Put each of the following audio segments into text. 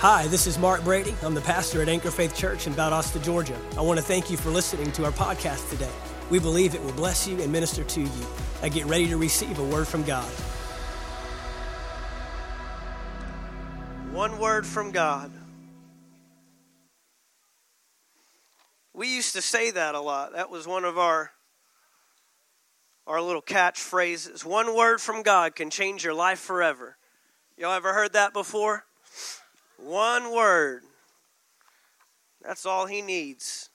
Hi, this is Mark Brady. I'm the pastor at Anchor Faith Church in Valdosta, Georgia. I want to thank you for listening to our podcast today. We believe it will bless you and minister to you. I get ready to receive a word from God. One word from God. We used to say that a lot. That was one of our our little catchphrases. One word from God can change your life forever. Y'all ever heard that before? One word. That's all he needs.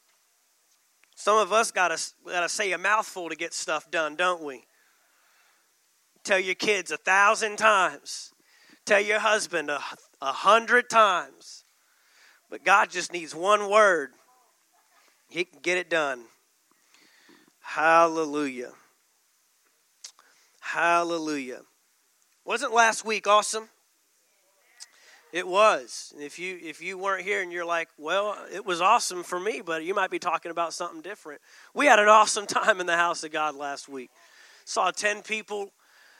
Some of us got to gotta say a mouthful to get stuff done, don't we? Tell your kids a thousand times. Tell your husband a, a hundred times. But God just needs one word. He can get it done. Hallelujah. Hallelujah. Wasn't last week awesome? It was. If you if you weren't here and you're like, well, it was awesome for me, but you might be talking about something different. We had an awesome time in the house of God last week. Saw 10 people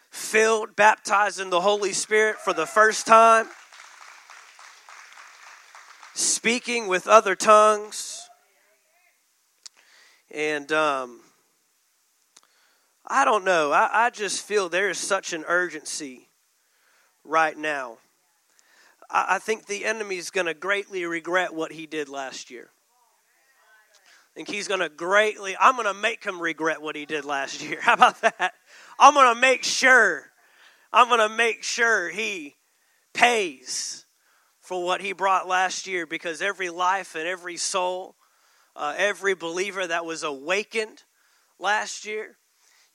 filled, baptized in the Holy Spirit for the first time. Speaking with other tongues. And um, I don't know. I, I just feel there is such an urgency right now I, I think the enemy is going to greatly regret what he did last year. I think he's going to greatly, I'm going to make him regret what he did last year. How about that? I'm going to make sure, I'm going to make sure he pays for what he brought last year because every life and every soul, uh, every believer that was awakened last year,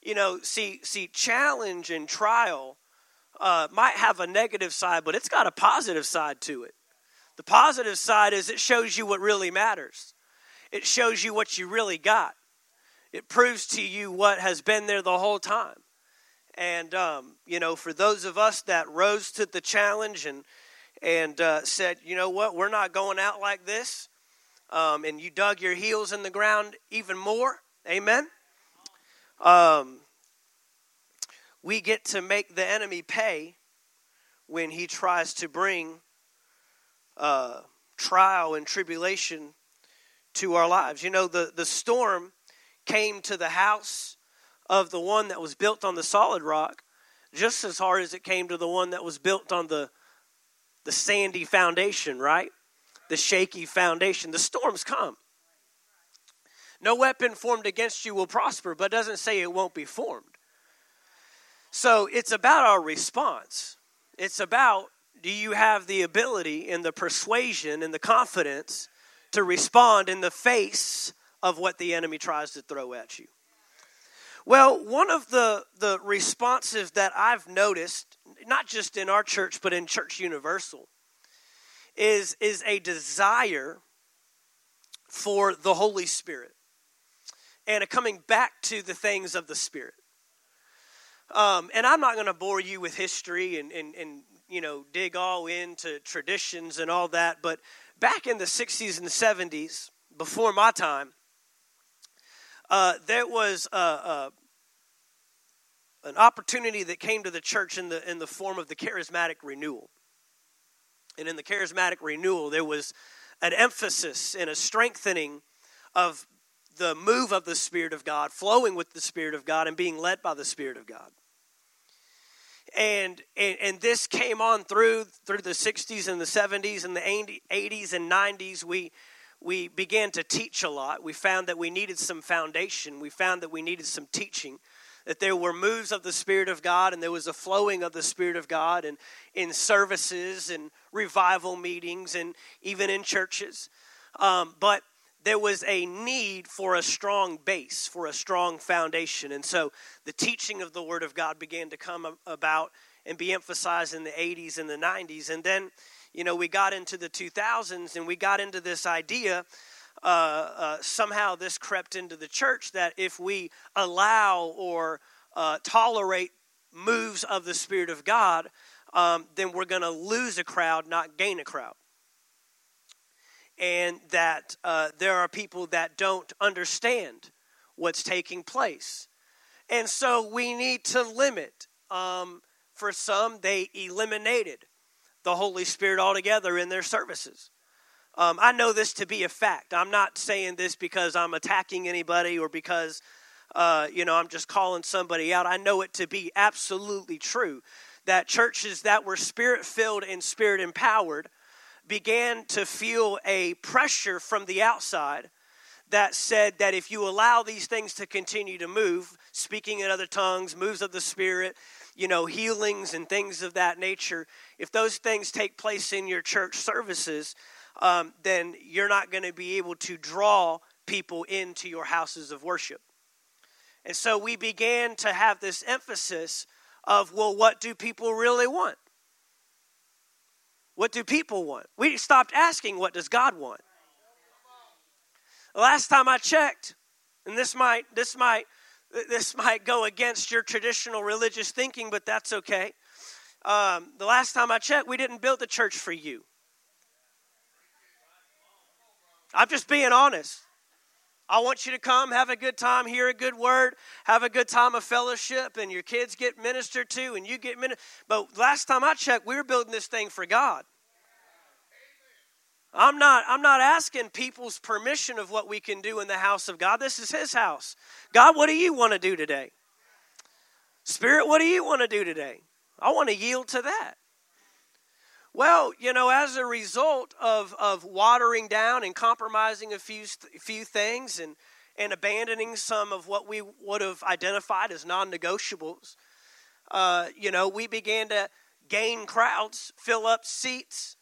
you know, see, see, challenge and trial uh, might have a negative side, but it's got a positive side to it. The positive side is it shows you what really matters, it shows you what you really got. It proves to you what has been there the whole time. And, um, you know, for those of us that rose to the challenge and, and uh, said, you know what, we're not going out like this, um, and you dug your heels in the ground even more, amen. Um, we get to make the enemy pay when he tries to bring uh, trial and tribulation to our lives. You know, the, the storm came to the house of the one that was built on the solid rock just as hard as it came to the one that was built on the, the sandy foundation, right? The shaky foundation. The storms come. No weapon formed against you will prosper, but doesn't say it won't be formed. So it's about our response. It's about do you have the ability and the persuasion and the confidence to respond in the face of what the enemy tries to throw at you? Well, one of the, the responses that I've noticed, not just in our church, but in Church Universal, is, is a desire for the Holy Spirit and a coming back to the things of the Spirit. Um, and I'm not going to bore you with history and, and, and, you know, dig all into traditions and all that. But back in the 60s and 70s, before my time, uh, there was a, a, an opportunity that came to the church in the, in the form of the charismatic renewal. And in the charismatic renewal, there was an emphasis and a strengthening of the move of the Spirit of God, flowing with the Spirit of God, and being led by the Spirit of God. And, and and this came on through through the 60s and the 70s and the 80s and 90s we we began to teach a lot. We found that we needed some foundation. We found that we needed some teaching that there were moves of the spirit of god and there was a flowing of the spirit of god and in services and revival meetings and even in churches. Um, but there was a need for a strong base, for a strong foundation. And so the teaching of the Word of God began to come about and be emphasized in the 80s and the 90s. And then, you know, we got into the 2000s and we got into this idea. Uh, uh, somehow this crept into the church that if we allow or uh, tolerate moves of the Spirit of God, um, then we're going to lose a crowd, not gain a crowd and that uh, there are people that don't understand what's taking place. And so we need to limit. Um, for some, they eliminated the Holy Spirit altogether in their services. Um, I know this to be a fact. I'm not saying this because I'm attacking anybody or because, uh, you know, I'm just calling somebody out. I know it to be absolutely true that churches that were spirit filled and spirit empowered began to feel a pressure from the outside that said that if you allow these things to continue to move, speaking in other tongues, moves of the Spirit, you know, healings and things of that nature, if those things take place in your church services, um, then you're not going to be able to draw people into your houses of worship. And so we began to have this emphasis of, well, what do people really want? What do people want? We stopped asking, what does God want? last time I checked, and this might this might this might go against your traditional religious thinking, but that's okay. Um, the last time I checked, we didn't build the church for you. I'm just being honest. I want you to come, have a good time, hear a good word, have a good time of fellowship, and your kids get ministered to, and you get ministered. But last time I checked, we were building this thing for God. I'm not, I'm not asking people's permission of what we can do in the house of God. This is His house. God, what do you want to do today? Spirit, what do you want to do today? I want to yield to that. Well, you know, as a result of, of watering down and compromising a few, few things and, and abandoning some of what we would have identified as non negotiables, uh, you know, we began to gain crowds, fill up seats,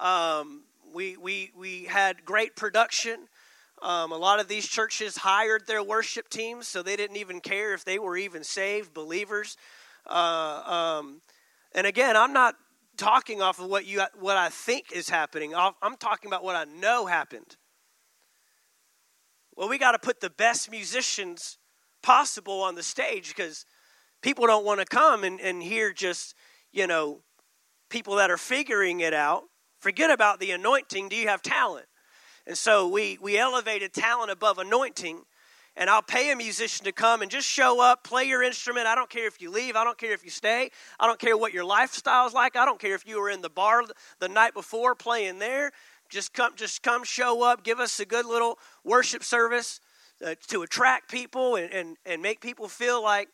um, we, we, we had great production. Um, a lot of these churches hired their worship teams, so they didn't even care if they were even saved believers. Uh, um, and again, I'm not talking off of what you what I think is happening. I'm talking about what I know happened. Well, we got to put the best musicians possible on the stage because people don't want to come and, and hear just you know people that are figuring it out Forget about the anointing. Do you have talent? And so we, we elevated talent above anointing. And I'll pay a musician to come and just show up, play your instrument. I don't care if you leave. I don't care if you stay. I don't care what your lifestyle is like. I don't care if you were in the bar the night before playing there. Just come, just come, show up, give us a good little worship service uh, to attract people and, and, and make people feel like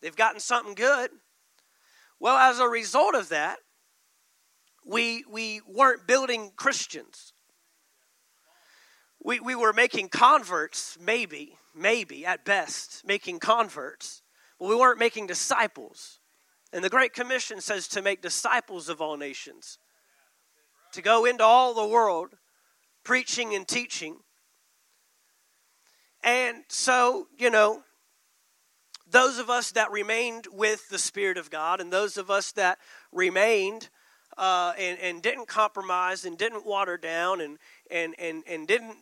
they've gotten something good. Well, as a result of that, we, we weren't building Christians. We, we were making converts, maybe, maybe at best, making converts, but we weren't making disciples. And the Great Commission says to make disciples of all nations, to go into all the world preaching and teaching. And so, you know, those of us that remained with the Spirit of God and those of us that remained uh, and, and didn't compromise and didn't water down and, and, and, and didn't,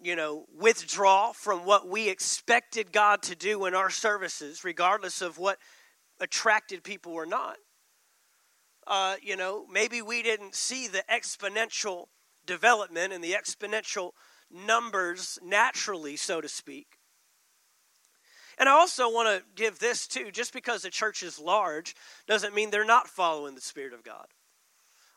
you know, withdraw from what we expected God to do in our services, regardless of what attracted people or not. Uh, you know, maybe we didn't see the exponential development and the exponential numbers naturally, so to speak. And I also want to give this too just because the church is large doesn't mean they're not following the Spirit of God.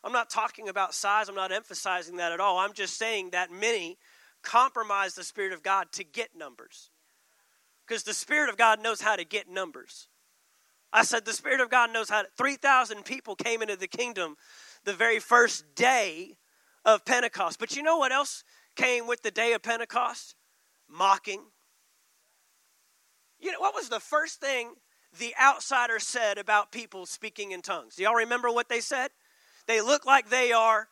I'm not talking about size, I'm not emphasizing that at all. I'm just saying that many compromise the Spirit of God to get numbers. Because the Spirit of God knows how to get numbers. I said, the Spirit of God knows how to. 3,000 people came into the kingdom the very first day of Pentecost. But you know what else came with the day of Pentecost? Mocking. You know, what was the first thing the outsider said about people speaking in tongues? Do y'all remember what they said? They look like they are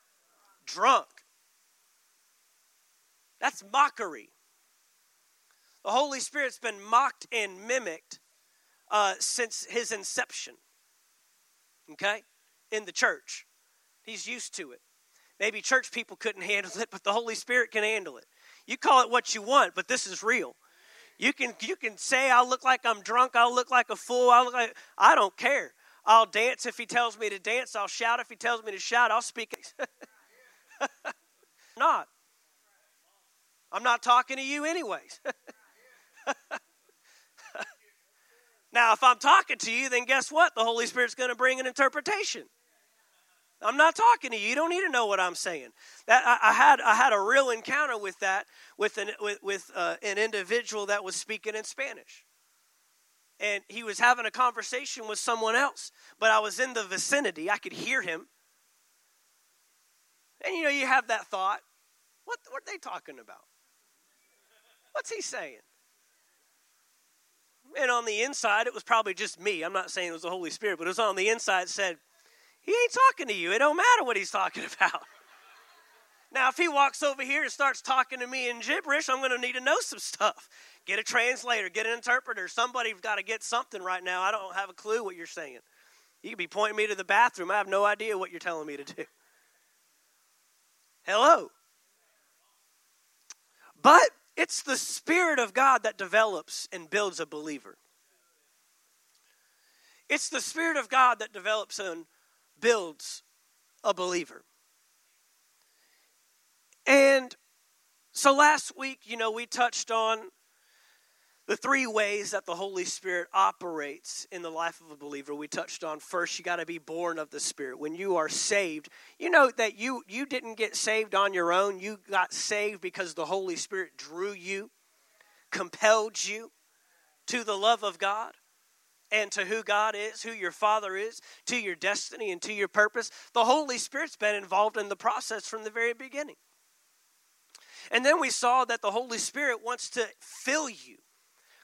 drunk. That's mockery. The Holy Spirit's been mocked and mimicked uh, since his inception. Okay? In the church. He's used to it. Maybe church people couldn't handle it, but the Holy Spirit can handle it. You call it what you want, but this is real. You can you can say I look like I'm drunk, I look like a fool, I look like I don't care. I'll dance if he tells me to dance. I'll shout if he tells me to shout. I'll speak. not. I'm not talking to you, anyways. now, if I'm talking to you, then guess what? The Holy Spirit's going to bring an interpretation. I'm not talking to you. You don't need to know what I'm saying. That I, I had I had a real encounter with that with an with, with uh, an individual that was speaking in Spanish, and he was having a conversation with someone else. But I was in the vicinity. I could hear him, and you know you have that thought. What what are they talking about? What's he saying? And on the inside, it was probably just me. I'm not saying it was the Holy Spirit, but it was on the inside. Said, he ain't talking to you. It don't matter what he's talking about. Now, if he walks over here and starts talking to me in gibberish, I'm going to need to know some stuff. Get a translator, get an interpreter. Somebody's got to get something right now. I don't have a clue what you're saying. You could be pointing me to the bathroom. I have no idea what you're telling me to do. Hello. But it's the Spirit of God that develops and builds a believer. It's the Spirit of God that develops and builds a believer. And so last week, you know, we touched on the three ways that the Holy Spirit operates in the life of a believer. We touched on first, you got to be born of the Spirit. When you are saved, you know that you you didn't get saved on your own. You got saved because the Holy Spirit drew you, compelled you to the love of God and to who God is, who your Father is, to your destiny, and to your purpose. The Holy Spirit's been involved in the process from the very beginning. And then we saw that the Holy Spirit wants to fill you,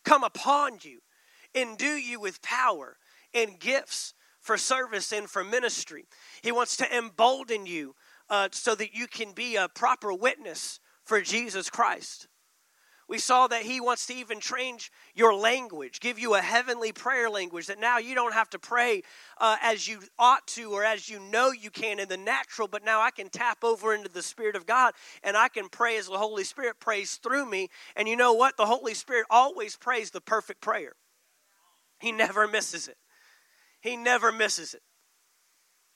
come upon you, endue you with power and gifts for service and for ministry. He wants to embolden you uh, so that you can be a proper witness for Jesus Christ. We saw that he wants to even change your language, give you a heavenly prayer language that now you don't have to pray uh, as you ought to or as you know you can in the natural, but now I can tap over into the Spirit of God and I can pray as the Holy Spirit prays through me. And you know what? The Holy Spirit always prays the perfect prayer, He never misses it. He never misses it.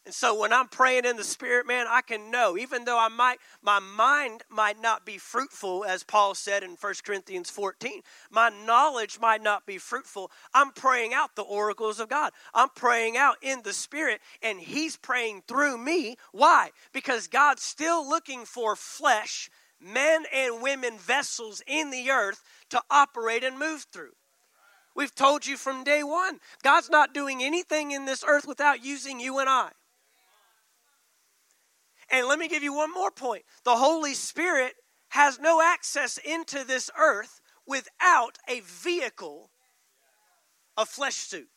And so when I'm praying in the spirit, man, I can know, even though I might, my mind might not be fruitful, as Paul said in 1 Corinthians 14, my knowledge might not be fruitful. I'm praying out the oracles of God. I'm praying out in the spirit, and He's praying through me. Why? Because God's still looking for flesh, men and women vessels in the earth to operate and move through. We've told you from day one, God's not doing anything in this earth without using you and I. And let me give you one more point the Holy Spirit has no access into this earth without a vehicle, a flesh suit.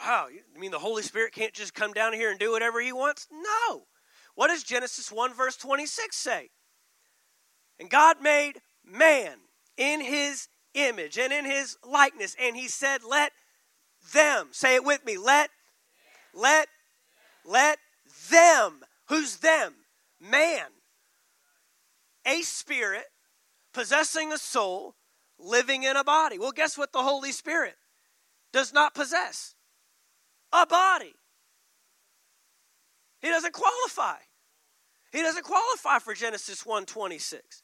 Wow, you mean the Holy Spirit can't just come down here and do whatever he wants? No. What does Genesis 1, verse 26 say? And God made man in his image and in his likeness, and he said, Let them, say it with me, let, let let them, who's them? Man, a spirit, possessing a soul, living in a body. Well, guess what the Holy Spirit does not possess? A body. He doesn't qualify. He doesn't qualify for Genesis 1:26.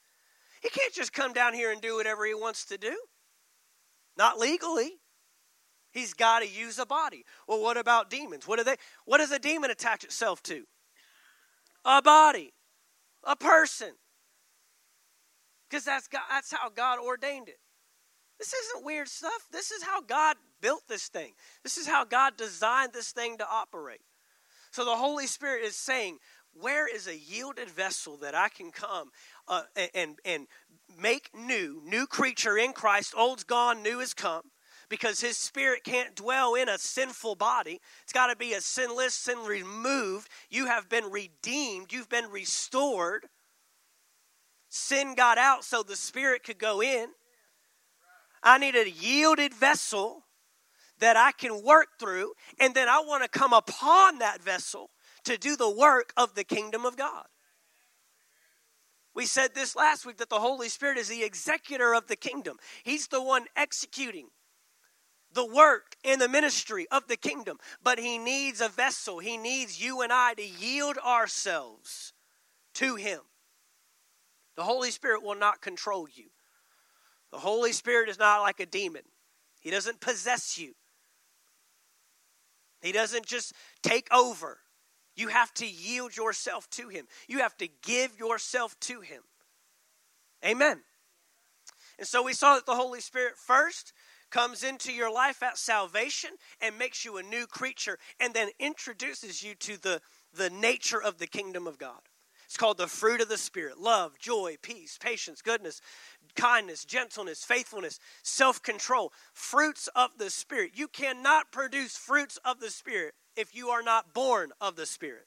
He can't just come down here and do whatever he wants to do. Not legally. He's got to use a body. Well, what about demons? What do they what does a demon attach itself to? A body. A person. Because that's that's how God ordained it. This isn't weird stuff. This is how God built this thing. This is how God designed this thing to operate. So the Holy Spirit is saying, where is a yielded vessel that I can come uh, and, and make new, new creature in Christ? Old's gone, new has come because his spirit can't dwell in a sinful body. It's got to be a sinless, sin removed. You have been redeemed, you've been restored. Sin got out so the spirit could go in. I need a yielded vessel that I can work through, and then I want to come upon that vessel to do the work of the kingdom of God. We said this last week that the Holy Spirit is the executor of the kingdom. He's the one executing the work and the ministry of the kingdom. But he needs a vessel. He needs you and I to yield ourselves to him. The Holy Spirit will not control you. The Holy Spirit is not like a demon, he doesn't possess you. He doesn't just take over. You have to yield yourself to Him, you have to give yourself to Him. Amen. And so we saw that the Holy Spirit first comes into your life at salvation and makes you a new creature and then introduces you to the, the nature of the kingdom of God. It's called the fruit of the Spirit love, joy, peace, patience, goodness, kindness, gentleness, faithfulness, self control. Fruits of the Spirit. You cannot produce fruits of the Spirit if you are not born of the Spirit.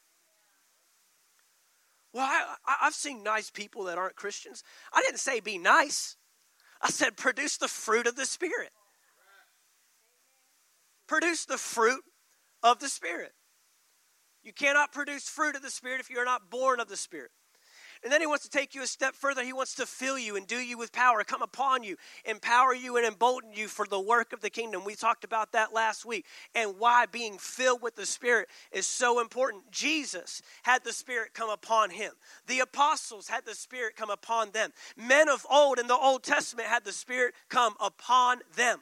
Well, I, have seen nice people that aren't Christians. I didn't say be nice, I said produce the fruit of the Spirit. Produce the fruit of the Spirit. You cannot produce fruit of the Spirit if you are not born of the Spirit. And then he wants to take you a step further. He wants to fill you endue you with power, come upon you, empower you, and embolden you for the work of the kingdom. We talked about that last week and why being filled with the Spirit is so important. Jesus had the Spirit come upon him, the apostles had the Spirit come upon them. Men of old in the Old Testament had the Spirit come upon them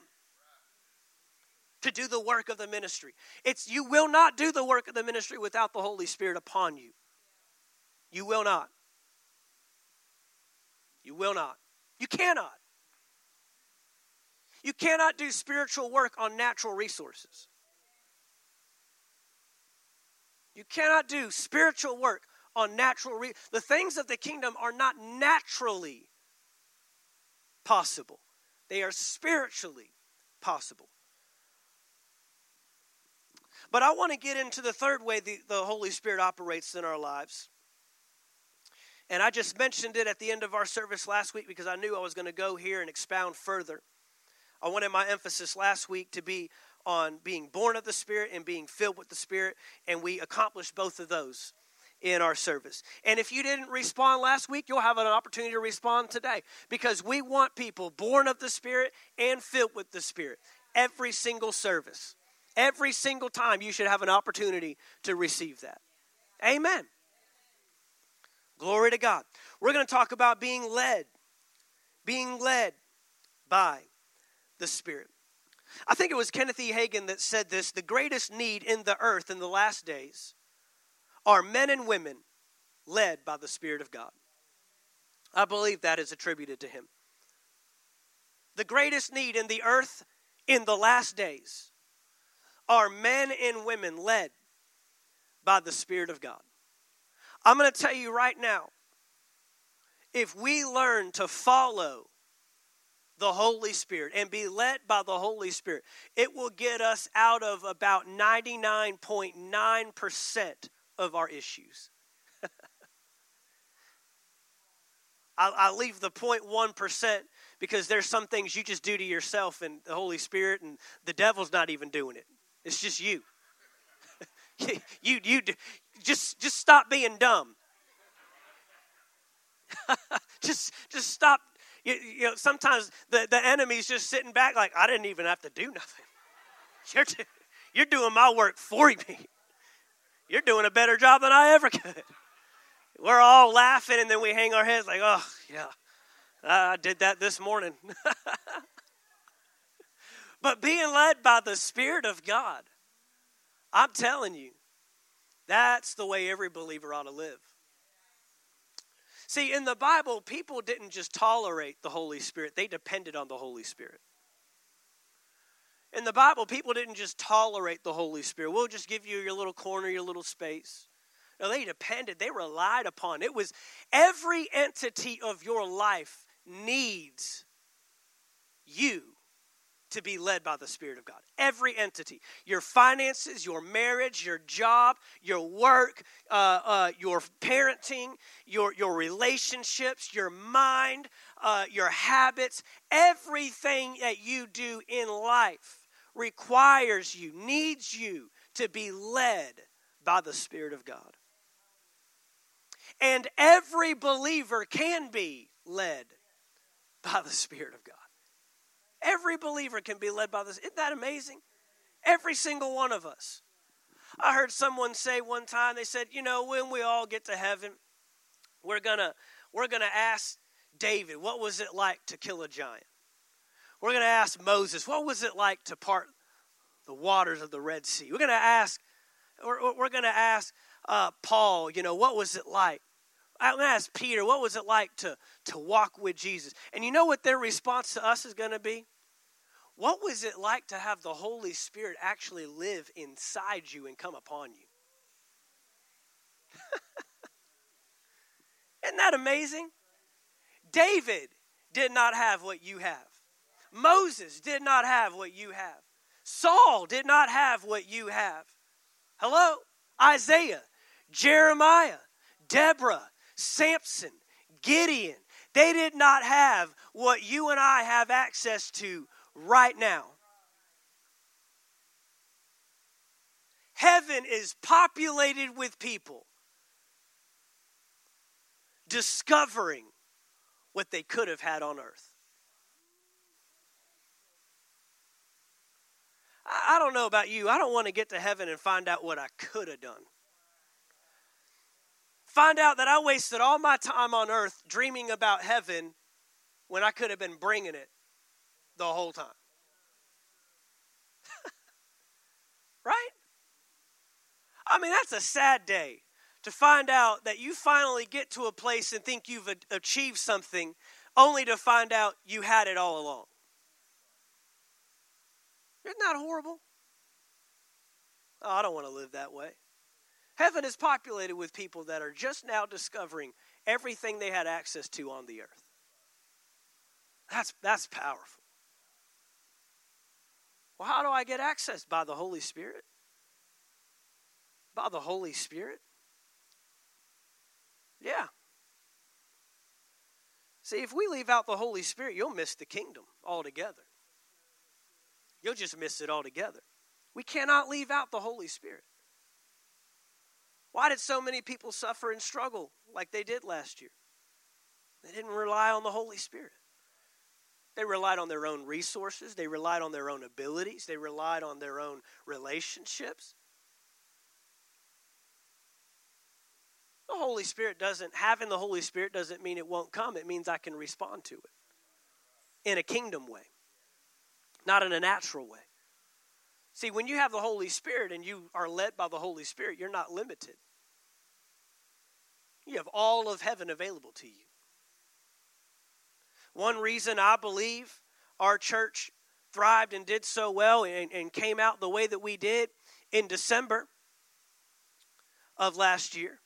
to do the work of the ministry. It's you will not do the work of the ministry without the Holy Spirit upon you. You will not. You will not. You cannot. You cannot do spiritual work on natural resources. You cannot do spiritual work on natural re- the things of the kingdom are not naturally possible. They are spiritually possible. But I want to get into the third way the, the Holy Spirit operates in our lives. And I just mentioned it at the end of our service last week because I knew I was going to go here and expound further. I wanted my emphasis last week to be on being born of the Spirit and being filled with the Spirit, and we accomplished both of those in our service. And if you didn't respond last week, you'll have an opportunity to respond today because we want people born of the Spirit and filled with the Spirit every single service. Every single time you should have an opportunity to receive that. Amen. Glory to God. We're going to talk about being led, being led by the Spirit. I think it was Kenneth E. Hagin that said this the greatest need in the earth in the last days are men and women led by the Spirit of God. I believe that is attributed to him. The greatest need in the earth in the last days are men and women led by the Spirit of God. I'm going to tell you right now if we learn to follow the Holy Spirit and be led by the Holy Spirit, it will get us out of about 99.9% of our issues. I'll, leave the 0.1% because there's some things you just do to yourself and the Holy Spirit, and the devil's not even doing it. It's just you. you, you, just, just stop being dumb. just, just stop. You, you, know, sometimes the, the enemy's just sitting back like, I didn't even have to do nothing. You're, you're doing my work for me. You're doing a better job than I ever could. We're all laughing and then we hang our heads like, oh, yeah, I did that this morning. But being led by the Spirit of God, I'm telling you, that's the way every believer ought to live. See, in the Bible, people didn't just tolerate the Holy Spirit, they depended on the Holy Spirit. In the Bible, people didn't just tolerate the Holy Spirit. We'll just give you your little corner, your little space. No, they depended, they relied upon. It was every entity of your life needs you to be led by the Spirit of God. Every entity, your finances, your marriage, your job, your work, uh, uh, your parenting, your, your relationships, your mind, uh, your habits, everything that you do in life requires you, needs you to be led by the Spirit of God. And every believer can be led by the Spirit of God. Every believer can be led by this. Isn't that amazing? Every single one of us. I heard someone say one time, they said, you know, when we all get to heaven, we're gonna we're gonna ask David, what was it like to kill a giant? We're gonna ask Moses, what was it like to part the waters of the Red Sea. We're to ask, we're, we're to ask uh, Paul, you know, what was it like? I'm to ask Peter, what was it like to, to walk with Jesus? And you know what their response to us is to be? What was it like to have the Holy Spirit actually live inside you and come upon you? Isn't that amazing? David did not have what you have. Moses did not have what you have. Saul did not have what you have. Hello? Isaiah, Jeremiah, Deborah, Samson, Gideon. They did not have what you and I have access to right now. Heaven is populated with people discovering what they could have had on earth. I don't know about you. I don't want to get to heaven and find out what I could have done. Find out that I wasted all my time on earth dreaming about heaven when I could have been bringing it the whole time. right? I mean, that's a sad day to find out that you finally get to a place and think you've achieved something only to find out you had it all along. Isn't that horrible? Oh, I don't want to live that way. Heaven is populated with people that are just now discovering everything they had access to on the earth. That's, that's powerful. Well, how do I get access? By the Holy Spirit. By the Holy Spirit. Yeah. See, if we leave out the Holy Spirit, you'll miss the kingdom altogether. You'll just miss it altogether. We cannot leave out the Holy Spirit. Why did so many people suffer and struggle like they did last year? They didn't rely on the Holy Spirit. They relied on their own resources, they relied on their own abilities, they relied on their own relationships. The Holy Spirit doesn't, having the Holy Spirit doesn't mean it won't come. It means I can respond to it in a kingdom way, not in a natural way. See, when you have the Holy Spirit and you are led by the Holy Spirit, you're not limited. You have all of heaven available to you. One reason I believe our church thrived and did so well and, and came out the way that we did in December of last year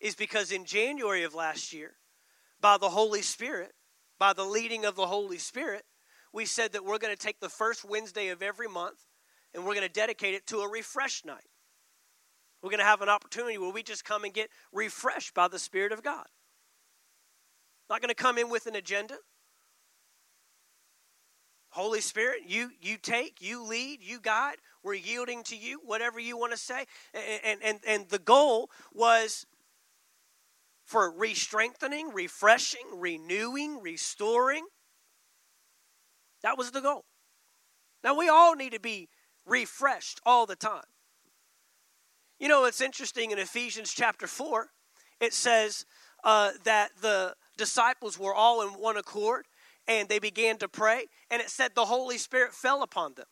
is because in January of last year, by the Holy Spirit, by the leading of the Holy Spirit, we said that we're going to take the first Wednesday of every month and we're going to dedicate it to a refresh night. We're going to have an opportunity where we just come and get refreshed by the Spirit of God. Not going to come in with an agenda. Holy Spirit, you you take, you lead, you guide. We're yielding to you, whatever you want to say. And and and the goal was for re-strengthening, refreshing, renewing, restoring. That was the goal. Now we all need to be refreshed all the time. You know, it's interesting in Ephesians chapter 4, it says uh, that the disciples were all in one accord and they began to pray, and it said the Holy Spirit fell upon them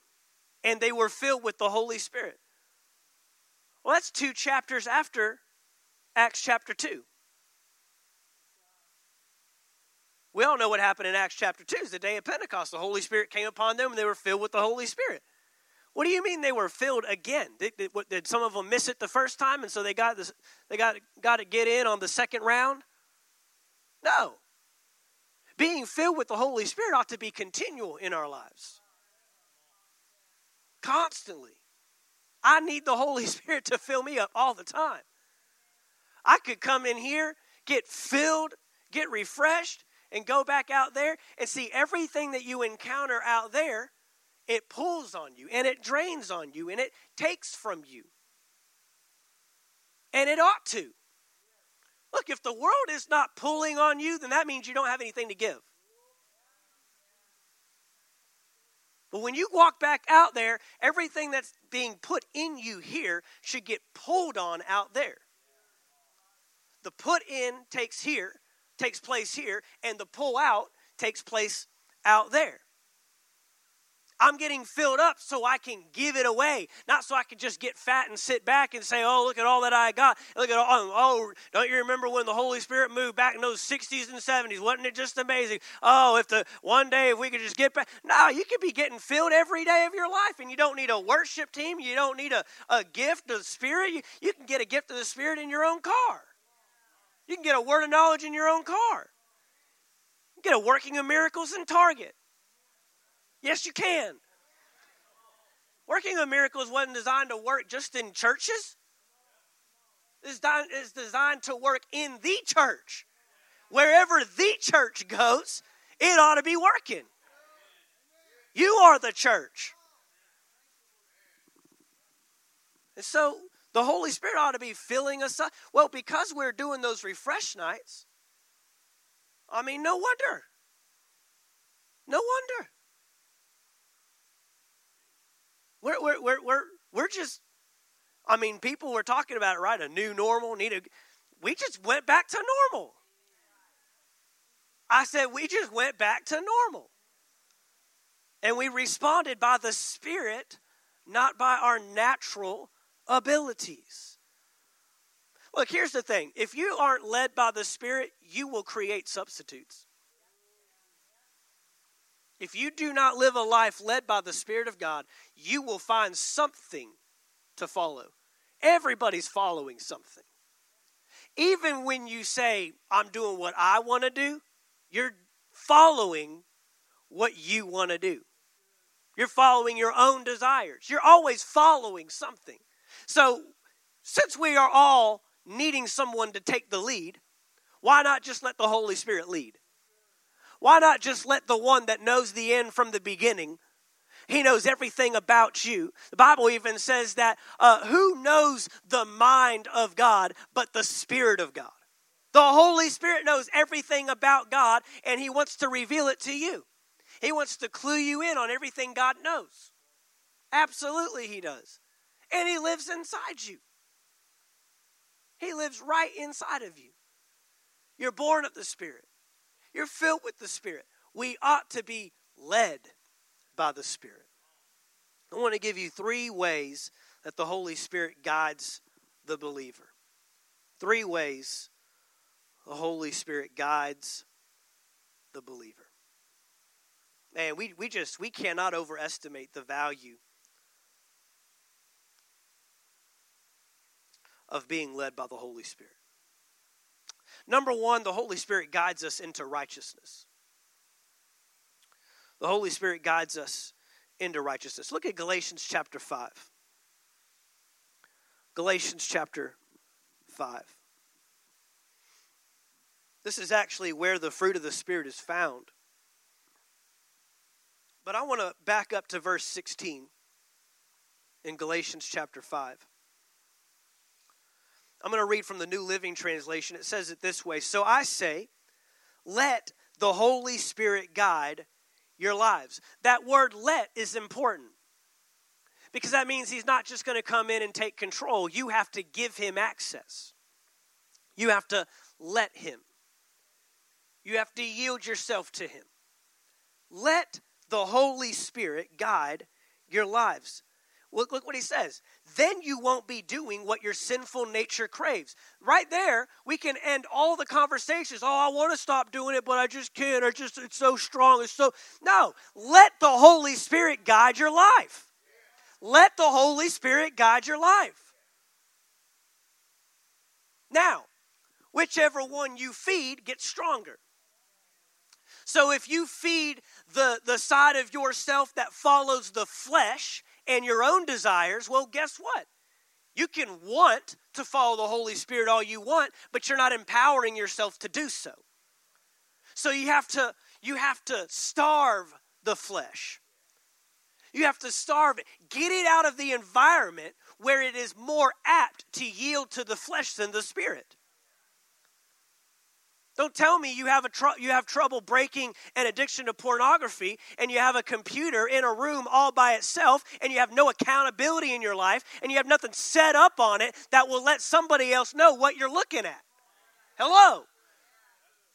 and they were filled with the Holy Spirit. Well, that's two chapters after Acts chapter 2. We all know what happened in Acts chapter 2 is the day of Pentecost. The Holy Spirit came upon them and they were filled with the Holy Spirit. What do you mean they were filled again? Did, did, did some of them miss it the first time and so they got this, they got, got to get in on the second round? No. Being filled with the Holy Spirit ought to be continual in our lives. Constantly. I need the Holy Spirit to fill me up all the time. I could come in here, get filled, get refreshed, and go back out there and see everything that you encounter out there, it pulls on you and it drains on you and it takes from you. And it ought to. Look, if the world is not pulling on you, then that means you don't have anything to give. But when you walk back out there, everything that's being put in you here should get pulled on out there. The put in takes here, takes place here, and the pull out takes place out there. I'm getting filled up so I can give it away, not so I can just get fat and sit back and say, "Oh, look at all that I got." Look at all. Oh, oh don't you remember when the Holy Spirit moved back in those 60s and 70s? Wasn't it just amazing? Oh, if the one day if we could just get back. No, you could be getting filled every day of your life, and you don't need a worship team. You don't need a, a gift of the Spirit. You, you can get a gift of the Spirit in your own car. You can get a word of knowledge in your own car. You can get a working of miracles in Target. Yes, you can. Working of miracles wasn't designed to work just in churches. It's designed to work in the church. Wherever the church goes, it ought to be working. You are the church. And so the Holy Spirit ought to be filling us up. Well, because we're doing those refresh nights, I mean, no wonder. No wonder. We're, we're, we're, we're, we're just, I mean, people were talking about it, right? A new normal, need a, we just went back to normal. I said, we just went back to normal. And we responded by the Spirit, not by our natural abilities. Look, here's the thing if you aren't led by the Spirit, you will create substitutes. If you do not live a life led by the Spirit of God, you will find something to follow. Everybody's following something. Even when you say, I'm doing what I want to do, you're following what you want to do. You're following your own desires. You're always following something. So, since we are all needing someone to take the lead, why not just let the Holy Spirit lead? Why not just let the one that knows the end from the beginning? He knows everything about you. The Bible even says that uh, who knows the mind of God but the Spirit of God? The Holy Spirit knows everything about God and He wants to reveal it to you. He wants to clue you in on everything God knows. Absolutely, He does and He lives inside you. He lives right inside of you. You're born of the Spirit, you're filled with the Spirit. We ought to be led by the Spirit. I want to give you three ways that the Holy Spirit guides the believer. Three ways the Holy Spirit guides the believer. Man, we, we just we cannot overestimate the value of being led by the Holy Spirit. Number one, the Holy Spirit guides us into righteousness. The Holy Spirit guides us into righteousness. Look at Galatians chapter 5. Galatians chapter 5. This is actually where the fruit of the Spirit is found. But I want to back up to verse 16 in Galatians chapter 5. I'm going to read from the New Living Translation. It says it this way So I say, let the Holy Spirit guide your lives. That word let is important because that means He's not just going to come in and take control. You have to give Him access, you have to let Him, you have to yield yourself to Him. Let the Holy Spirit guide your lives. Look, look what he says. Then you won't be doing what your sinful nature craves. Right there, we can end all the conversations. Oh, I want to stop doing it, but I just can't. I just it's so strong. It's so no. Let the Holy Spirit guide your life. Let the Holy Spirit guide your life. Now, whichever one you feed gets stronger. So if you feed the, the side of yourself that follows the flesh, and your own desires, well, guess what? You can want to follow the Holy Spirit all you want, but you're not empowering yourself to do so. So you have to you have to starve the flesh. You have to starve it. Get it out of the environment where it is more apt to yield to the flesh than the spirit. Don't tell me you have, a tr- you have trouble breaking an addiction to pornography and you have a computer in a room all by itself and you have no accountability in your life and you have nothing set up on it that will let somebody else know what you're looking at. Hello.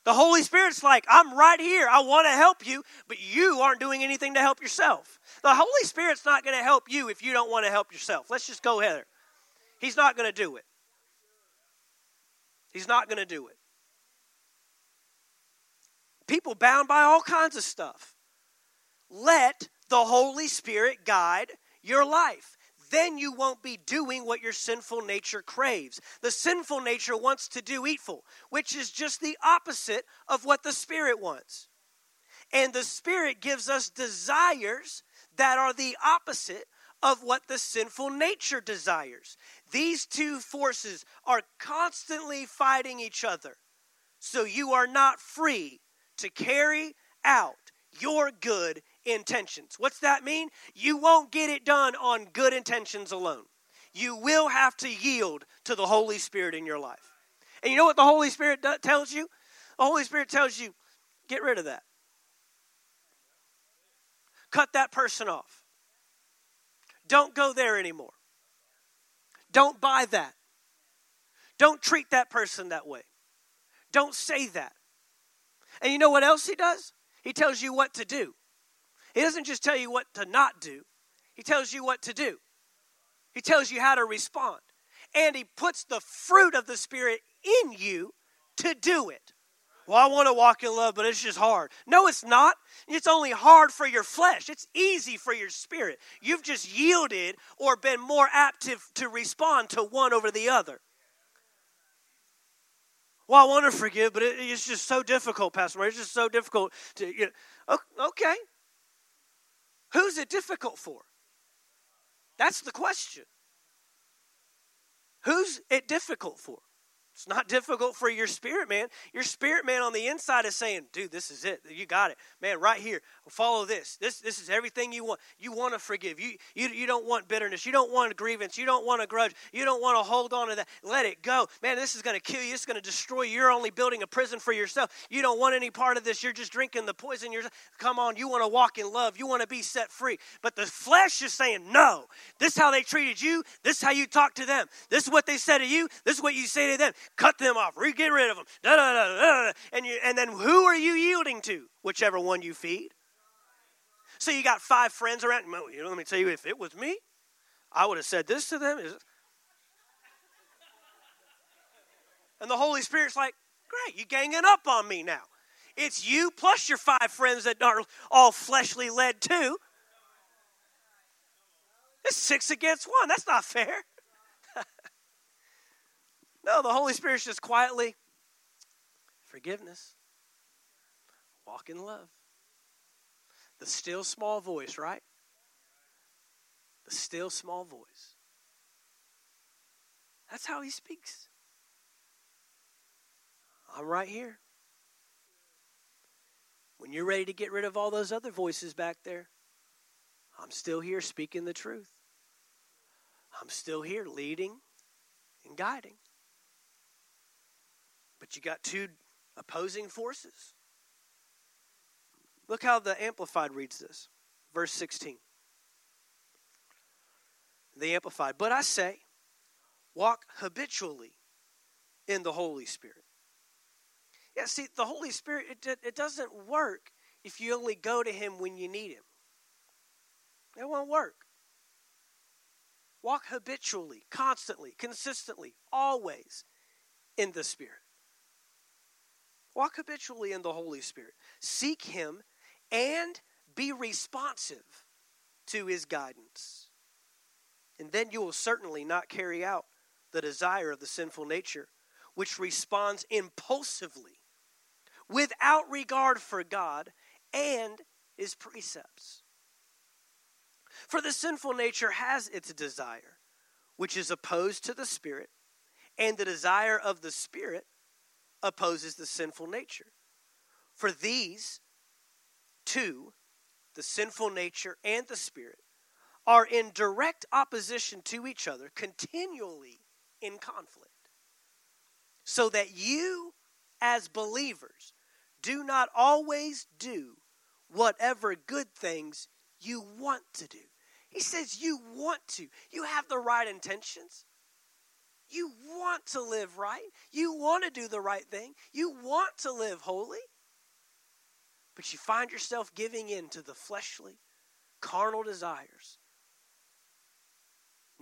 The Holy Spirit's like, I'm right here. I want to help you, but you aren't doing anything to help yourself. The Holy Spirit's not going to help you if you don't want to help yourself. Let's just go Heather. He's not going to do it. He's not going to do it. People bound by all kinds of stuff. Let the Holy Spirit guide your life then you won't be doing what your sinful nature craves. The sinful nature wants to do evil, which is just the opposite of what the Spirit wants. And the Spirit gives us desires that are the opposite of what the sinful nature desires. These two forces are constantly fighting each other. So you are not free to carry out your good intentions. What's that mean? You won't get it done on good intentions alone. You will have to yield to the Holy Spirit in your life. And you know what the Holy Spirit tells you? The Holy Spirit tells you, get rid of that. Cut that person off. Don't go there anymore. Don't buy that. Don't treat that person that way. Don't say that. And you know what else he does? He tells you what to do. He doesn't just tell you what to not do, He tells you what to do. He tells you how to respond. And He puts the fruit of the Spirit in you to do it. Well, I want to walk in love, but it's just hard. No, it's not. It's only hard for your flesh. It's easy for your spirit. You've just yielded or been more apt to, to respond to one over the other. Well, I want to forgive, but it, it's just so difficult, Pastor. It's just so difficult to. You know, okay, Who's it difficult for? That's the question. Who's it difficult for? It's not difficult for your spirit man. Your spirit man on the inside is saying, dude, this is it. You got it. Man, right here. Follow this. This this is everything you want. You want to forgive. You, you, you don't want bitterness. You don't want a grievance. You don't want a grudge. You don't want to hold on to that. Let it go. Man, this is going to kill you. It's going to destroy you. You're only building a prison for yourself. You don't want any part of this. You're just drinking the poison You're Come on, you want to walk in love. You want to be set free. But the flesh is saying, no. This is how they treated you. This is how you talk to them. This is what they said to you. This is what you say to them cut them off, re- get rid of them, da, da, da, da, and you, and then who are you yielding to? Whichever one you feed. So you got five friends around. You know, let me tell you, if it was me, I would have said this to them. And the Holy Spirit's like, great, you're ganging up on me now. It's you plus your five friends that are all fleshly led too. It's six against one. That's not fair. No, the Holy Spirit's just quietly forgiveness, walk in love. The still small voice, right? The still small voice. That's how he speaks. I'm right here. When you're ready to get rid of all those other voices back there, I'm still here speaking the truth. I'm still here leading and guiding. But you got two opposing forces. Look how the Amplified reads this. Verse 16. The Amplified. But I say, walk habitually in the Holy Spirit. Yeah, see, the Holy Spirit, it, it doesn't work if you only go to Him when you need Him. It won't work. Walk habitually, constantly, consistently, always in the Spirit. Walk habitually in the Holy Spirit. Seek Him and be responsive to His guidance. And then you will certainly not carry out the desire of the sinful nature, which responds impulsively without regard for God and His precepts. For the sinful nature has its desire, which is opposed to the Spirit, and the desire of the Spirit opposes the sinful nature. For these two, the sinful nature and the spirit, are in direct opposition to each other, continually in conflict. So that you, as believers, do not always do whatever good things you want to do. He says you want to. You have the right intentions. You want to live right. You want to do the right thing. You want to live holy. But you find yourself giving in to the fleshly, carnal desires.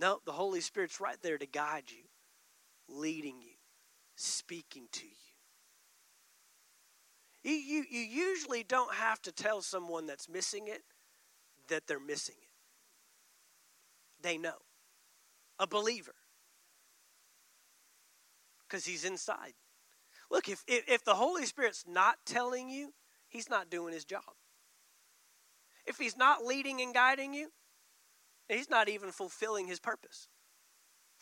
No, the Holy Spirit's right there to guide you, leading you, speaking to you. You, you, you usually don't have to tell someone that's missing it that they're missing it. They know. A believer. Because he's inside. Look, if, if, if the Holy Spirit's not telling you, he's not doing his job. If he's not leading and guiding you, he's not even fulfilling his purpose.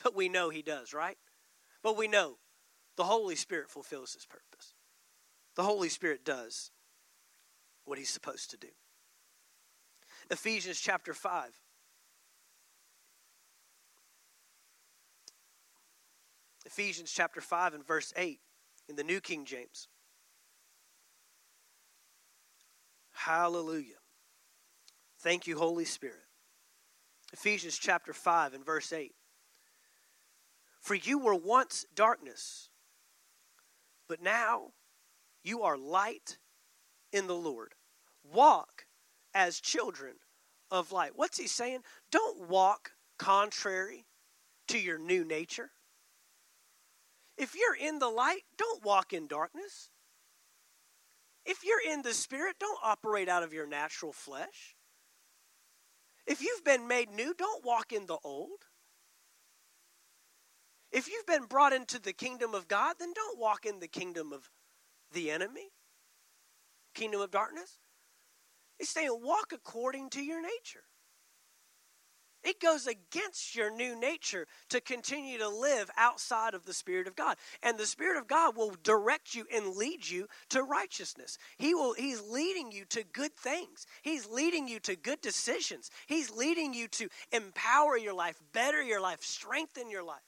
But we know he does, right? But we know the Holy Spirit fulfills his purpose. The Holy Spirit does what he's supposed to do. Ephesians chapter 5. Ephesians chapter 5 and verse 8 in the New King James. Hallelujah. Thank you, Holy Spirit. Ephesians chapter 5 and verse 8. For you were once darkness, but now you are light in the Lord. Walk as children of light. What's he saying? Don't walk contrary to your new nature. If you're in the light, don't walk in darkness. If you're in the spirit, don't operate out of your natural flesh. If you've been made new, don't walk in the old. If you've been brought into the kingdom of God, then don't walk in the kingdom of the enemy, kingdom of darkness. He's saying, walk according to your nature. It goes against your new nature to continue to live outside of the Spirit of God. And the Spirit of God will direct you and lead you to righteousness. He will He's leading you to good things. He's leading you to good decisions. He's leading you to empower your life, better your life, strengthen your life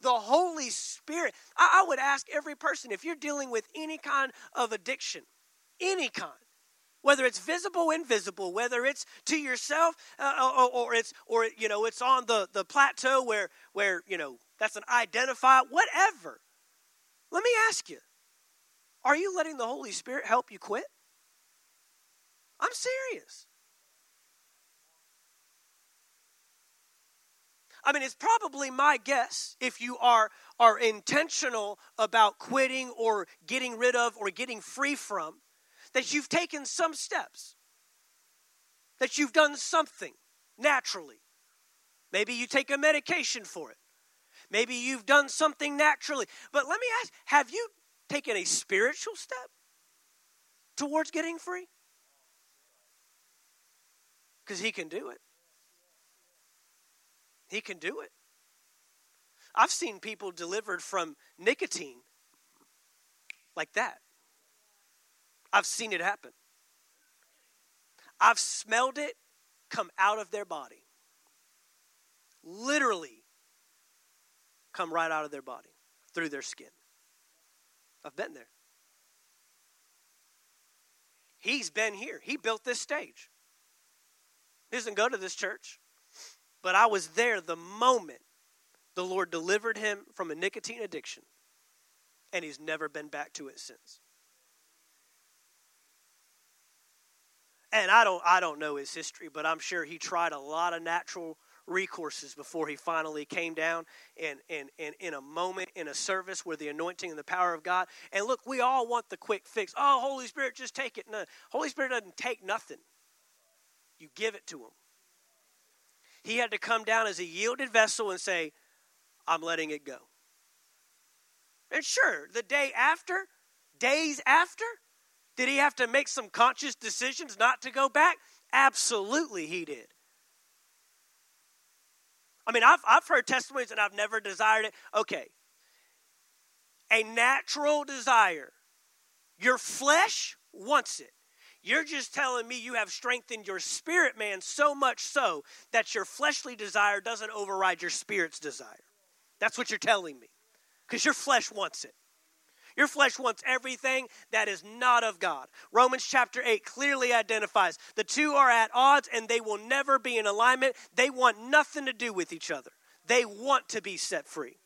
the Holy Spirit. I, I would ask every person if you're dealing with any kind of addiction, any kind, whether it's visible invisible whether it's to yourself uh, or, or, it's or you know it's on the the plateau where where you know that's an identify whatever. Let me ask you are you letting the holy spirit help you quit? I'm serious. I mean, it's probably my guess if you are, are intentional about quitting or getting rid of or getting free from, that you've taken some steps, that you've done something naturally. Maybe you take a medication for it. Maybe you've done something naturally. But let me ask have you taken a spiritual step towards getting free? Because He can do it. He can do it. I've seen people delivered from nicotine like that. I've seen it happen. I've smelled it come out of their body. Literally come right out of their body through their skin. I've been there. He's been here. He built this stage. He doesn't go to this church. But I was there the moment the Lord delivered him from a nicotine addiction, and he's never been back to it since. And I don't I don't know his history, but I'm sure he tried a lot of natural recourses before he finally came down and, and, and in a moment in a service where the anointing and the power of God. And look, we all want the quick fix. Oh, Holy Spirit, just take it. No, Holy Spirit doesn't take nothing. You give it to him. He had to come down as a yielded vessel and say, I'm letting it go. And sure, the day after, days after, did he have to make some conscious decisions not to go back? Absolutely, he did. I mean, I've, I've heard testimonies and I've never desired it. Okay. A natural desire. Your flesh wants it. You're just telling me you have strengthened your spirit man so much so that your fleshly desire doesn't override your spirit's desire. That's what you're telling me. Because your flesh wants it. Your flesh wants everything that is not of God. Romans chapter 8 clearly identifies the two are at odds and they will never be in alignment. They want nothing to do with each other, they want to be set free.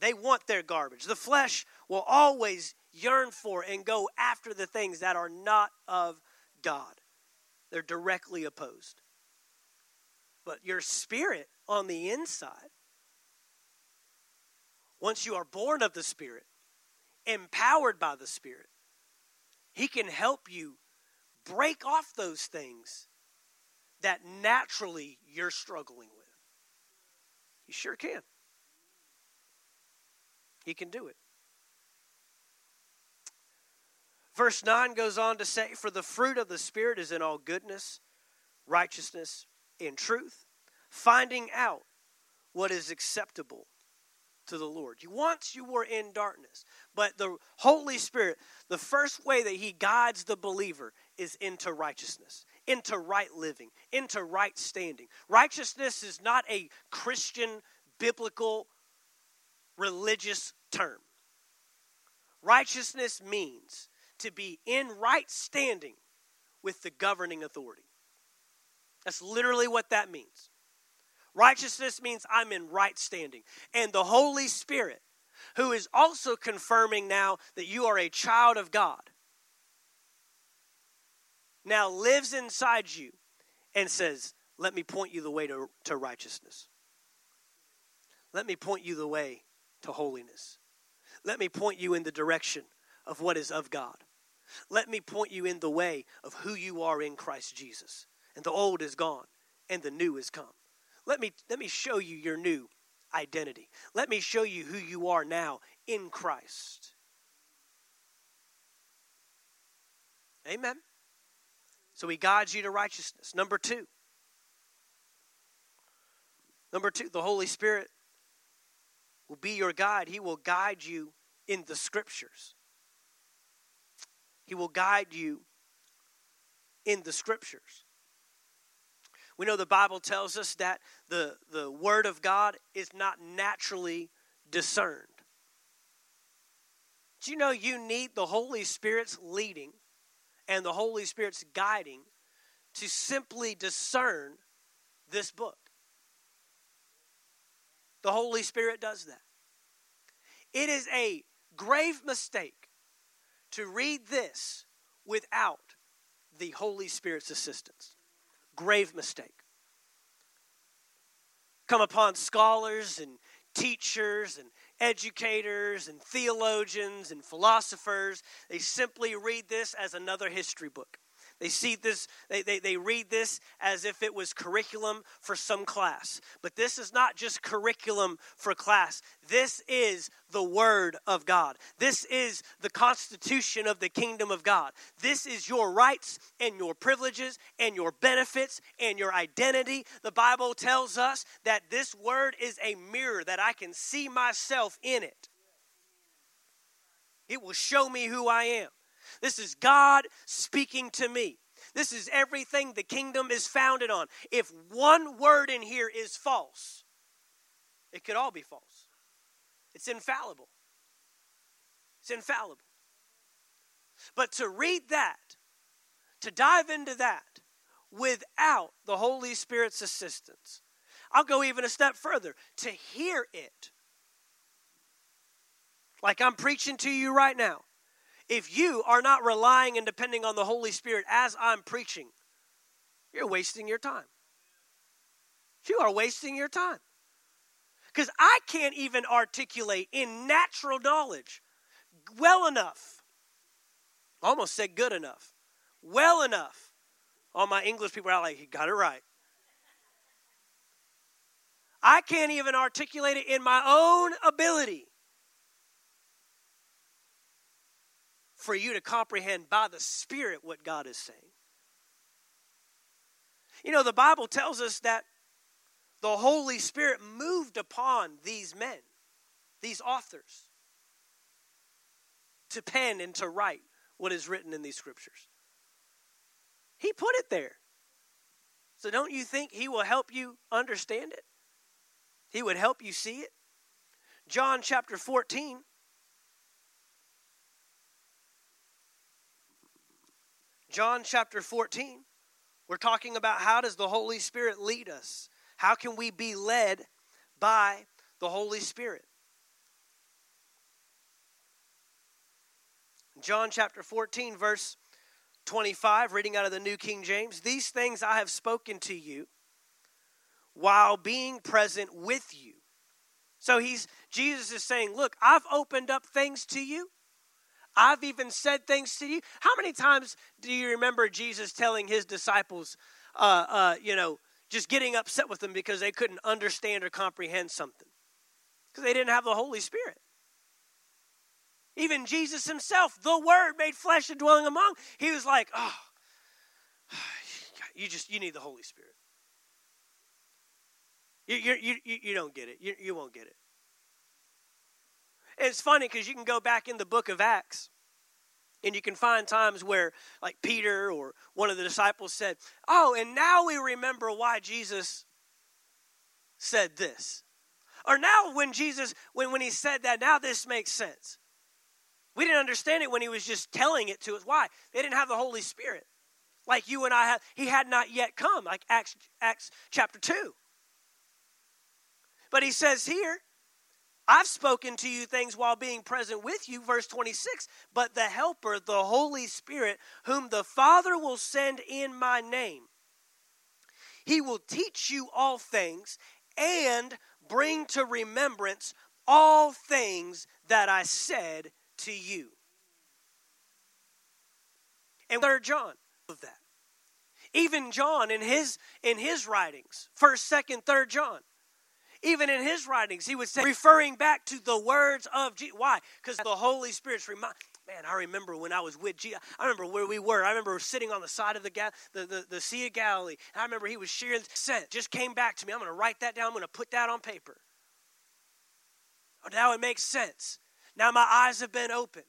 They want their garbage. The flesh will always yearn for and go after the things that are not of God. They're directly opposed. But your spirit on the inside once you are born of the Spirit, empowered by the Spirit, He can help you break off those things that naturally you're struggling with. He sure can. He can do it. Verse 9 goes on to say, For the fruit of the Spirit is in all goodness, righteousness, and truth, finding out what is acceptable to the Lord. Once you were in darkness, but the Holy Spirit, the first way that He guides the believer is into righteousness, into right living, into right standing. Righteousness is not a Christian biblical religious term. Righteousness means to be in right standing with the governing authority. That's literally what that means. Righteousness means I'm in right standing. And the Holy Spirit, who is also confirming now that you are a child of God, now lives inside you and says, Let me point you the way to, to righteousness. Let me point you the way to holiness. Let me point you in the direction of what is of God. Let me point you in the way of who you are in Christ Jesus. And the old is gone and the new is come. Let me, let me show you your new identity. Let me show you who you are now in Christ. Amen. So he guides you to righteousness. Number two. Number two, the Holy Spirit will be your guide. He will guide you in the scriptures. He will guide you in the scriptures. We know the Bible tells us that the, the Word of God is not naturally discerned. Do you know you need the Holy Spirit's leading and the Holy Spirit's guiding to simply discern this book? The Holy Spirit does that. It is a grave mistake to read this without the Holy Spirit's assistance. Grave mistake. Come upon scholars and teachers and educators and theologians and philosophers. They simply read this as another history book. They see this, they, they, they read this as if it was curriculum for some class. But this is not just curriculum for class. This is the Word of God. This is the Constitution of the kingdom of God. This is your rights and your privileges and your benefits and your identity. The Bible tells us that this Word is a mirror that I can see myself in it. It will show me who I am. This is God speaking to me. This is everything the kingdom is founded on. If one word in here is false, it could all be false. It's infallible. It's infallible. But to read that, to dive into that without the Holy Spirit's assistance, I'll go even a step further to hear it. Like I'm preaching to you right now. If you are not relying and depending on the Holy Spirit as I'm preaching, you're wasting your time. You are wasting your time. Because I can't even articulate in natural knowledge well enough. Almost said good enough. Well enough. All my English people are like, he got it right. I can't even articulate it in my own ability for you to comprehend by the Spirit what God is saying. You know, the Bible tells us that the Holy Spirit moved upon these men, these authors, to pen and to write what is written in these scriptures. He put it there. So don't you think He will help you understand it? He would help you see it. John chapter 14 John chapter 14, we're talking about how does the Holy Spirit lead us? How can we be led by the Holy Spirit? John chapter 14, verse 25, reading out of the New King James These things I have spoken to you while being present with you. So he's Jesus is saying, look, I've opened up things to you. I've even said things to you. How many times do you remember Jesus telling his disciples, uh, uh, you know, just getting upset with them because they couldn't understand or comprehend something? Because they didn't have the Holy Spirit. Even Jesus himself, the Word made flesh and dwelling among, he was like, oh, you just, you need the Holy Spirit. You, you, you, you don't get it. You, you won't get it. It's funny because you can go back in the book of Acts and you can find times where, like Peter or one of the disciples said, Oh, and now we remember why Jesus said this. Or now, when Jesus, when, when he said that, now this makes sense. We didn't understand it when he was just telling it to us. Why? They didn't have the Holy Spirit. Like you and I have, he had not yet come, like Acts, Acts chapter 2. But he says here, I've spoken to you things while being present with you, verse 26. But the Helper, the Holy Spirit, whom the Father will send in my name, he will teach you all things and bring to remembrance all things that I said to you. And third John of that. Even John in his in his writings, first, second, third John. Even in his writings, he would say, referring back to the words of Jesus. Why? Because the Holy Spirit's remind. Man, I remember when I was with Jesus. I remember where we were. I remember sitting on the side of the, the, the, the Sea of Galilee. And I remember he was sharing sent. Just came back to me. I'm going to write that down. I'm going to put that on paper. Now it makes sense. Now my eyes have been opened.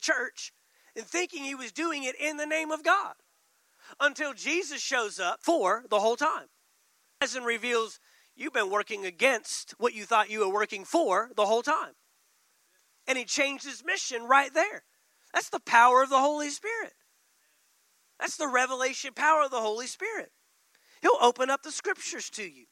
Church, and thinking he was doing it in the name of God until Jesus shows up for the whole time. And reveals you've been working against what you thought you were working for the whole time. And he changed his mission right there. That's the power of the Holy Spirit. That's the revelation power of the Holy Spirit. He'll open up the scriptures to you.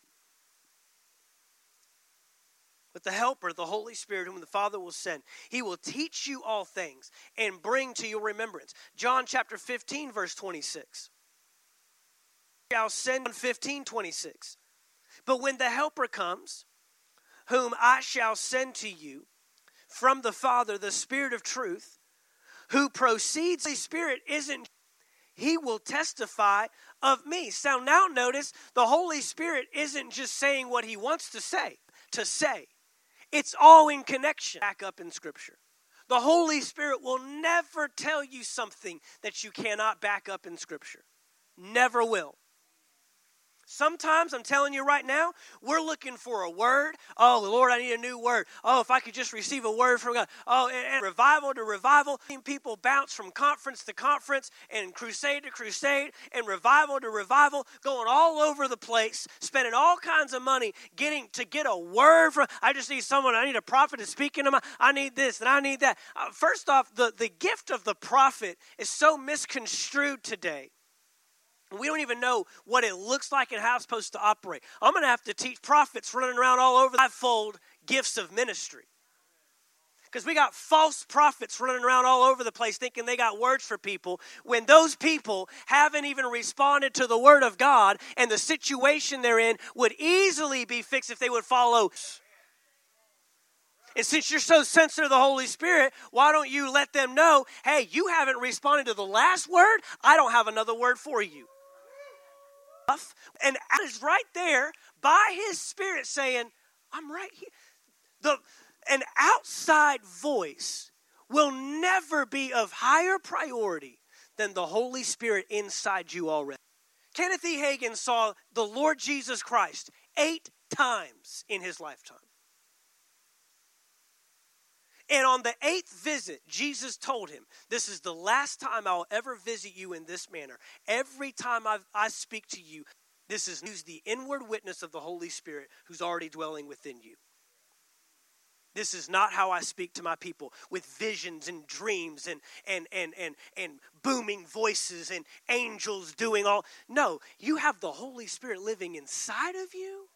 But the Helper, the Holy Spirit, whom the Father will send, he will teach you all things and bring to your remembrance. John chapter 15, verse 26. I'll send 15, 26. But when the Helper comes, whom I shall send to you from the Father, the Spirit of truth, who proceeds, the Spirit isn't, he will testify of me. So now notice the Holy Spirit isn't just saying what he wants to say, to say. It's all in connection. Back up in Scripture. The Holy Spirit will never tell you something that you cannot back up in Scripture. Never will. Sometimes, I'm telling you right now, we're looking for a word. Oh, Lord, I need a new word. Oh, if I could just receive a word from God. Oh, and, and revival to revival. People bounce from conference to conference and crusade to crusade and revival to revival, going all over the place, spending all kinds of money getting to get a word from. I just need someone. I need a prophet to speak into my. I need this and I need that. Uh, first off, the, the gift of the prophet is so misconstrued today we don't even know what it looks like and how it's supposed to operate. I'm going to have to teach prophets running around all over the fivefold gifts of ministry. Because we got false prophets running around all over the place thinking they got words for people when those people haven't even responded to the word of God and the situation they're in would easily be fixed if they would follow. And since you're so sensitive to the Holy Spirit, why don't you let them know, hey, you haven't responded to the last word? I don't have another word for you. And is right there by his spirit saying, I'm right here. The, an outside voice will never be of higher priority than the Holy Spirit inside you already. Kenneth E. Hagin saw the Lord Jesus Christ eight times in his lifetime. And on the eighth visit, Jesus told him, This is the last time I'll ever visit you in this manner. Every time I've, i speak to you, this is the inward witness of the Holy Spirit who's already dwelling within you. This is not how I speak to my people with visions and dreams and, and, and, and, and booming voices and angels doing all. No, you have the Holy Spirit living inside of you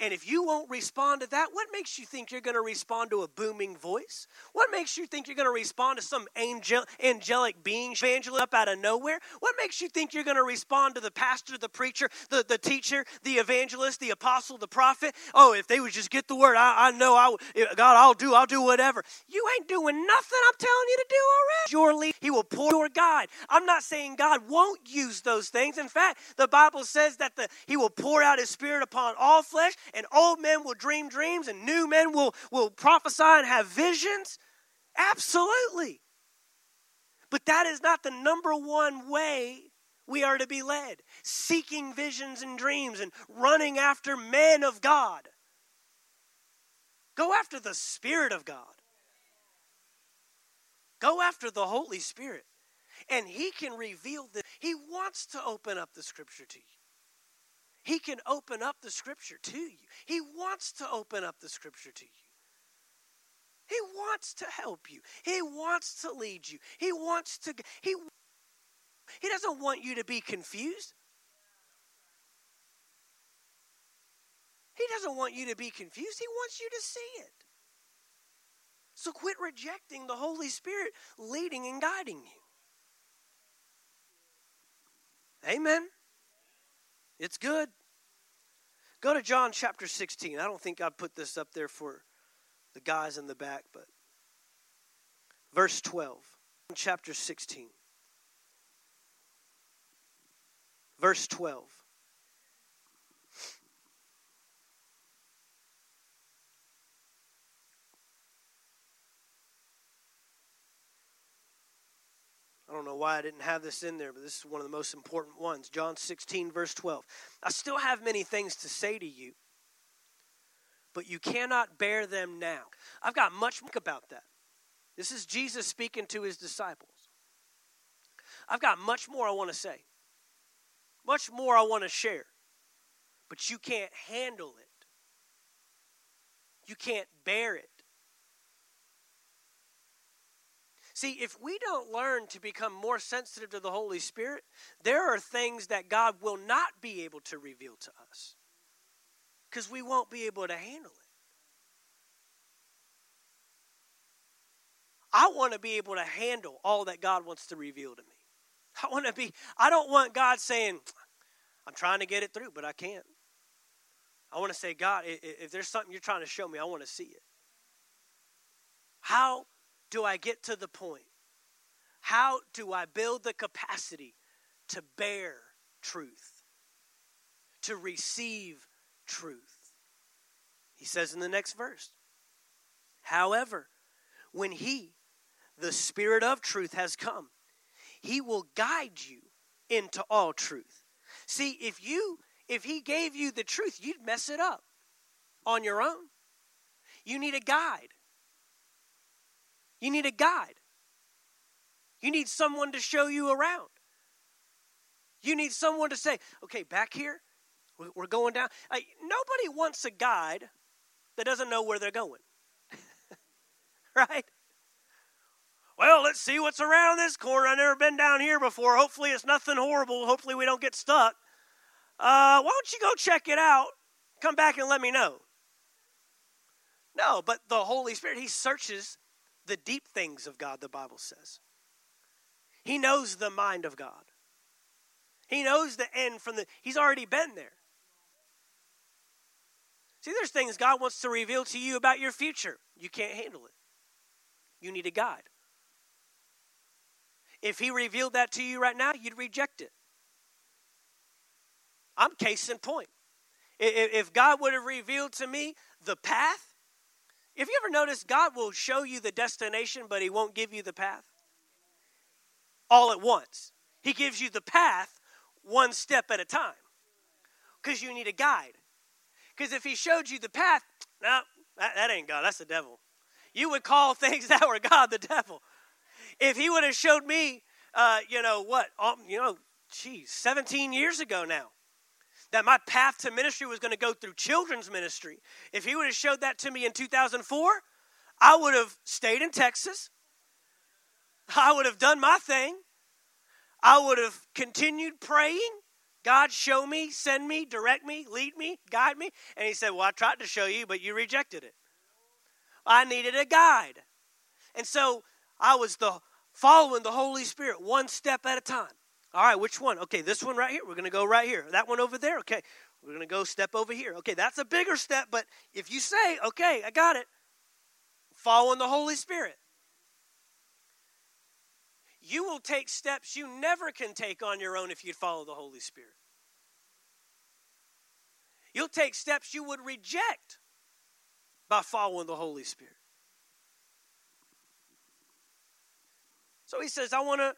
And if you won't respond to that, what makes you think you're going to respond to a booming voice? What makes you think you're going to respond to some angel, angelic being evangelist up out of nowhere? What makes you think you're going to respond to the pastor, the preacher, the, the teacher, the evangelist, the apostle, the prophet? Oh, if they would just get the word, I, I know, I, God, I'll do, I'll do whatever. You ain't doing nothing I'm telling you to do already. Your lead, He will pour your guide. I'm not saying God won't use those things. In fact, the Bible says that the, He will pour out His Spirit upon all flesh, and old men will dream dreams, and new men will, will prophesy and have visions. Absolutely. But that is not the number one way we are to be led. Seeking visions and dreams and running after men of God. Go after the Spirit of God. Go after the Holy Spirit. And He can reveal this. He wants to open up the Scripture to you. He can open up the Scripture to you. He wants to open up the Scripture to you. He wants to help you. He wants to lead you. He wants to he he doesn't want you to be confused. He doesn't want you to be confused. He wants you to see it. So quit rejecting the Holy Spirit leading and guiding you. Amen. It's good. Go to John chapter 16. I don't think I put this up there for the guys in the back, but verse 12, chapter 16. Verse 12. I don't know why I didn't have this in there, but this is one of the most important ones. John 16, verse 12. I still have many things to say to you, but you cannot bear them now. I've got much more about that. This is Jesus speaking to his disciples. I've got much more I want to say, much more I want to share, but you can't handle it. You can't bear it. See, if we don't learn to become more sensitive to the Holy Spirit, there are things that God will not be able to reveal to us because we won't be able to handle it. I want to be able to handle all that God wants to reveal to me. I want to be, I don't want God saying, I'm trying to get it through, but I can't. I want to say, God, if there's something you're trying to show me, I want to see it. How do I get to the point? How do I build the capacity to bear truth, to receive truth. He says in the next verse, however, when He, the Spirit of truth, has come, He will guide you into all truth. See, if you if he gave you the truth, you'd mess it up on your own. You need a guide. You need a guide. You need someone to show you around. You need someone to say, okay, back here, we're going down. Like, nobody wants a guide that doesn't know where they're going. right? Well, let's see what's around this corner. I've never been down here before. Hopefully, it's nothing horrible. Hopefully, we don't get stuck. Uh, why don't you go check it out? Come back and let me know. No, but the Holy Spirit, He searches the deep things of God, the Bible says. He knows the mind of God. He knows the end from the, He's already been there. See, there's things God wants to reveal to you about your future. You can't handle it. You need a guide. If He revealed that to you right now, you'd reject it. I'm case in point. If God would have revealed to me the path, if you ever notice, God will show you the destination, but He won't give you the path all at once. He gives you the path one step at a time because you need a guide. Because if he showed you the path, no, that, that ain't God, that's the devil. You would call things that were God the devil. If he would have showed me, uh, you know, what, um, you know, geez, 17 years ago now, that my path to ministry was going to go through children's ministry, if he would have showed that to me in 2004, I would have stayed in Texas. I would have done my thing. I would have continued praying God, show me, send me, direct me, lead me, guide me. And he said, Well, I tried to show you, but you rejected it. I needed a guide. And so I was the following the Holy Spirit one step at a time. All right, which one? Okay, this one right here. We're going to go right here. That one over there. Okay, we're going to go step over here. Okay, that's a bigger step, but if you say, okay, I got it, following the Holy Spirit, you will take steps you never can take on your own if you follow the Holy Spirit. You'll take steps you would reject by following the Holy Spirit. So he says, I want to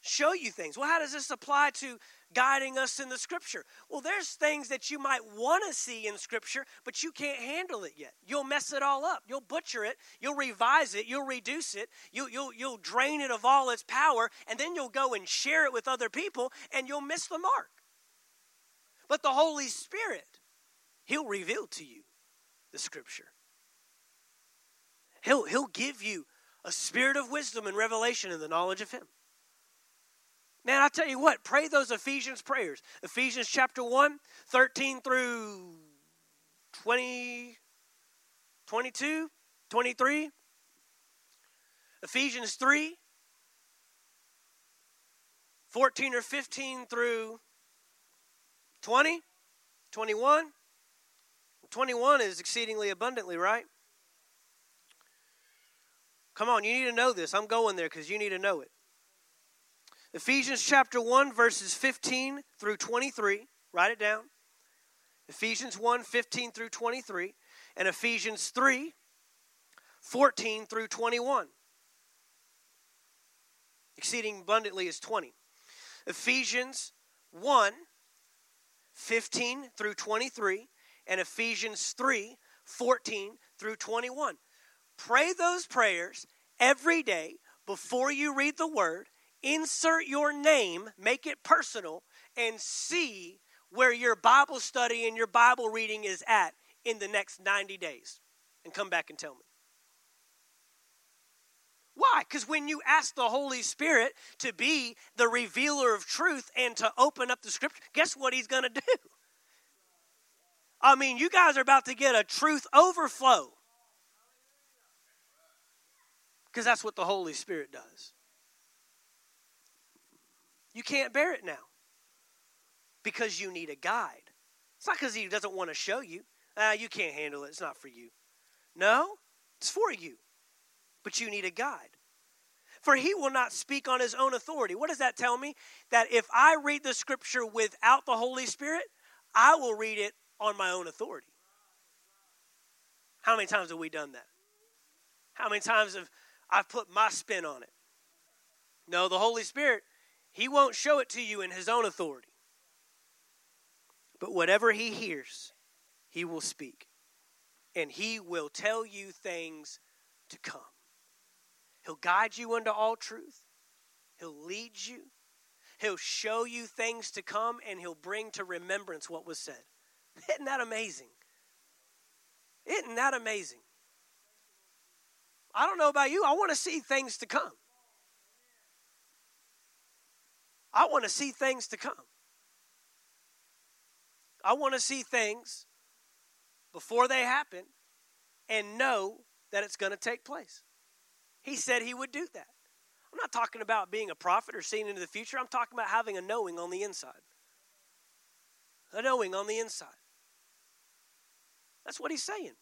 show you things. Well, how does this apply to guiding us in the scripture? Well, there's things that you might want to see in scripture, but you can't handle it yet. You'll mess it all up. You'll butcher it. You'll revise it. You'll reduce it. You'll, you'll, you'll drain it of all its power, and then you'll go and share it with other people, and you'll miss the mark. But the Holy Spirit, He'll reveal to you the scripture. He'll, he'll give you a spirit of wisdom and revelation in the knowledge of Him. Man, I tell you what, pray those Ephesians prayers. Ephesians chapter 1, 13 through 20, 22, 23. Ephesians 3, 14 or 15 through 20, 21. 21 is exceedingly abundantly, right? Come on, you need to know this. I'm going there because you need to know it. Ephesians chapter 1, verses 15 through 23. Write it down. Ephesians 1, 15 through 23. And Ephesians 3, 14 through 21. Exceeding abundantly is 20. Ephesians 1, 15 through 23. And Ephesians 3, 14 through 21. Pray those prayers every day before you read the word insert your name, make it personal, and see where your Bible study and your Bible reading is at in the next 90 days. And come back and tell me. Why? Because when you ask the Holy Spirit to be the revealer of truth and to open up the scripture, guess what He's going to do? I mean, you guys are about to get a truth overflow. Because that's what the Holy Spirit does. You can't bear it now because you need a guide. It's not because he doesn't want to show you. Ah, you can't handle it. It's not for you. No, it's for you. But you need a guide. For he will not speak on his own authority. What does that tell me? That if I read the scripture without the Holy Spirit, I will read it on my own authority. How many times have we done that? How many times have I put my spin on it? No, the Holy Spirit he won't show it to you in his own authority. But whatever he hears, he will speak. And he will tell you things to come. He'll guide you into all truth. He'll lead you. He'll show you things to come and he'll bring to remembrance what was said. Isn't that amazing? Isn't that amazing? I don't know about you. I want to see things to come. I want to see things to come. I want to see things before they happen and know that it's going to take place. He said he would do that. I'm not talking about being a prophet or seeing into the future. I'm talking about having a knowing on the inside. A knowing on the inside. That's what he's saying.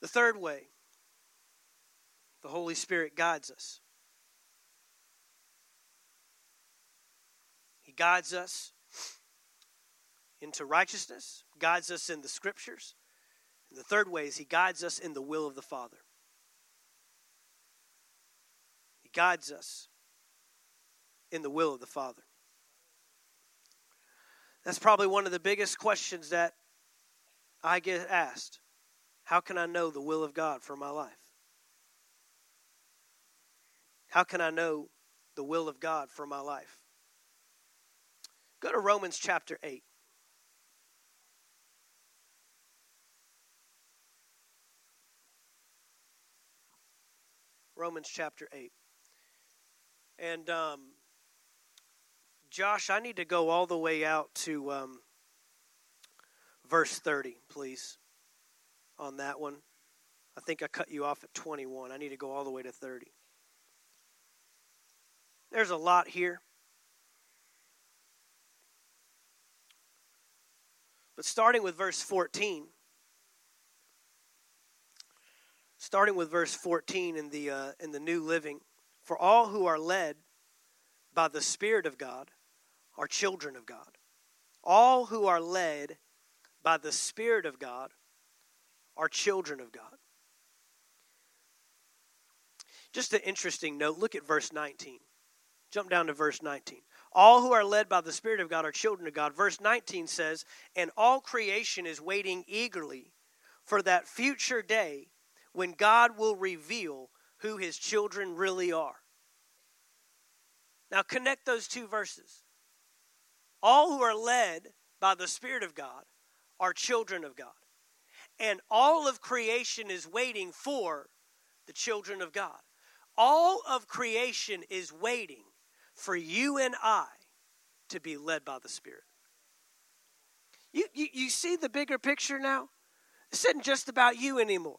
The third way the Holy Spirit guides us. He guides us into righteousness, guides us in the scriptures. And the third way is He guides us in the will of the Father. He guides us in the will of the Father. That's probably one of the biggest questions that I get asked. How can I know the will of God for my life? How can I know the will of God for my life? Go to Romans chapter 8. Romans chapter 8. And um, Josh, I need to go all the way out to um, verse 30, please, on that one. I think I cut you off at 21. I need to go all the way to 30. There's a lot here. But starting with verse 14, starting with verse 14 in the, uh, in the New Living, for all who are led by the Spirit of God are children of God. All who are led by the Spirit of God are children of God. Just an interesting note look at verse 19. Jump down to verse 19. All who are led by the Spirit of God are children of God. Verse 19 says, And all creation is waiting eagerly for that future day when God will reveal who his children really are. Now, connect those two verses. All who are led by the Spirit of God are children of God. And all of creation is waiting for the children of God. All of creation is waiting for you and I to be led by the Spirit. You, you, you see the bigger picture now? This isn't just about you anymore.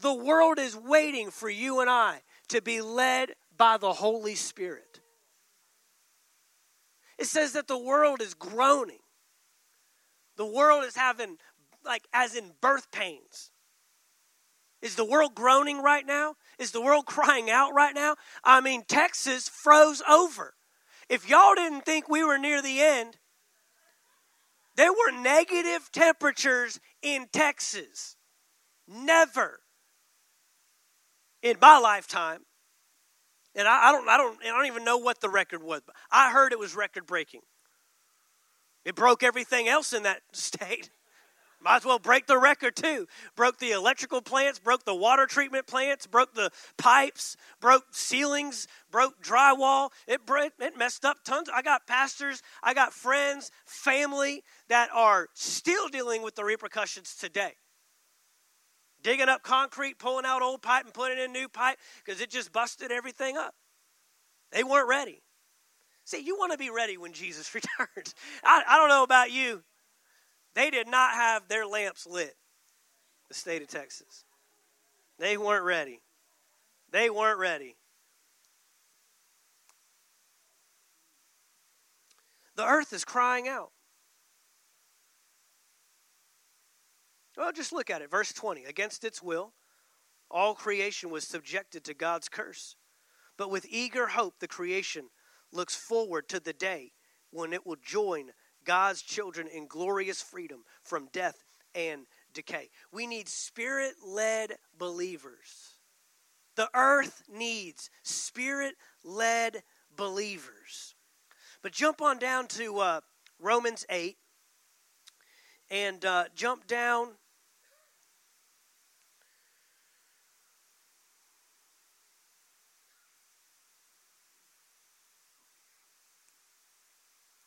The world is waiting for you and I to be led by the Holy Spirit. It says that the world is groaning. The world is having, like, as in birth pains. Is the world groaning right now? Is the world crying out right now? I mean, Texas froze over. If y'all didn't think we were near the end, there were negative temperatures in Texas. Never in my lifetime. And I, I, don't, I don't, I don't even know what the record was, but I heard it was record breaking. It broke everything else in that state. Might as well break the record too. Broke the electrical plants, broke the water treatment plants, broke the pipes, broke ceilings, broke drywall. It it messed up tons. I got pastors, I got friends, family that are still dealing with the repercussions today. Digging up concrete, pulling out old pipe and putting in new pipe because it just busted everything up. They weren't ready. See, you want to be ready when Jesus returns. I, I don't know about you. They did not have their lamps lit, the state of Texas. They weren't ready. They weren't ready. The earth is crying out. Well, just look at it. Verse 20. Against its will, all creation was subjected to God's curse. But with eager hope, the creation looks forward to the day when it will join God's children in glorious freedom from death and decay. We need spirit led believers. The earth needs spirit led believers. But jump on down to uh, Romans 8 and uh, jump down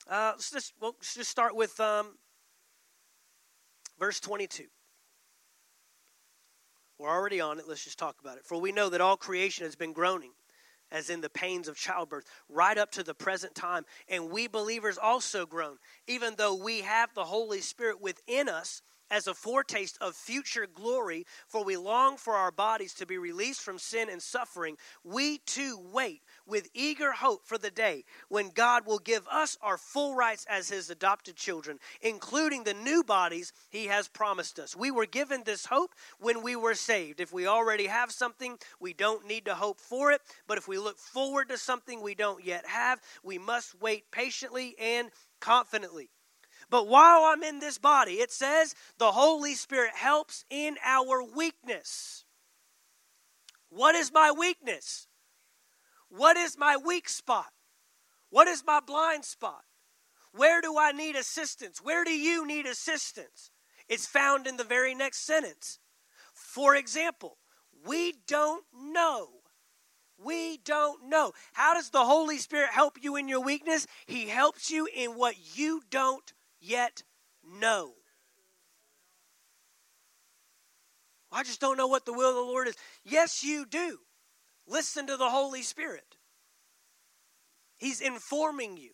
Uh, let's just well, let's just start with um, verse 22. We're already on it. Let's just talk about it. For we know that all creation has been groaning, as in the pains of childbirth, right up to the present time. And we believers also groan, even though we have the Holy Spirit within us as a foretaste of future glory, for we long for our bodies to be released from sin and suffering. We too wait with eager hope for the day when God will give us our full rights as His adopted children, including the new bodies He has promised us. We were given this hope when we were saved. If we already have something, we don't need to hope for it. But if we look forward to something we don't yet have, we must wait patiently and confidently. But while I'm in this body, it says the Holy Spirit helps in our weakness. What is my weakness? What is my weak spot? What is my blind spot? Where do I need assistance? Where do you need assistance? It's found in the very next sentence. For example, we don't know. We don't know. How does the Holy Spirit help you in your weakness? He helps you in what you don't yet know. I just don't know what the will of the Lord is. Yes, you do. Listen to the Holy Spirit. He's informing you.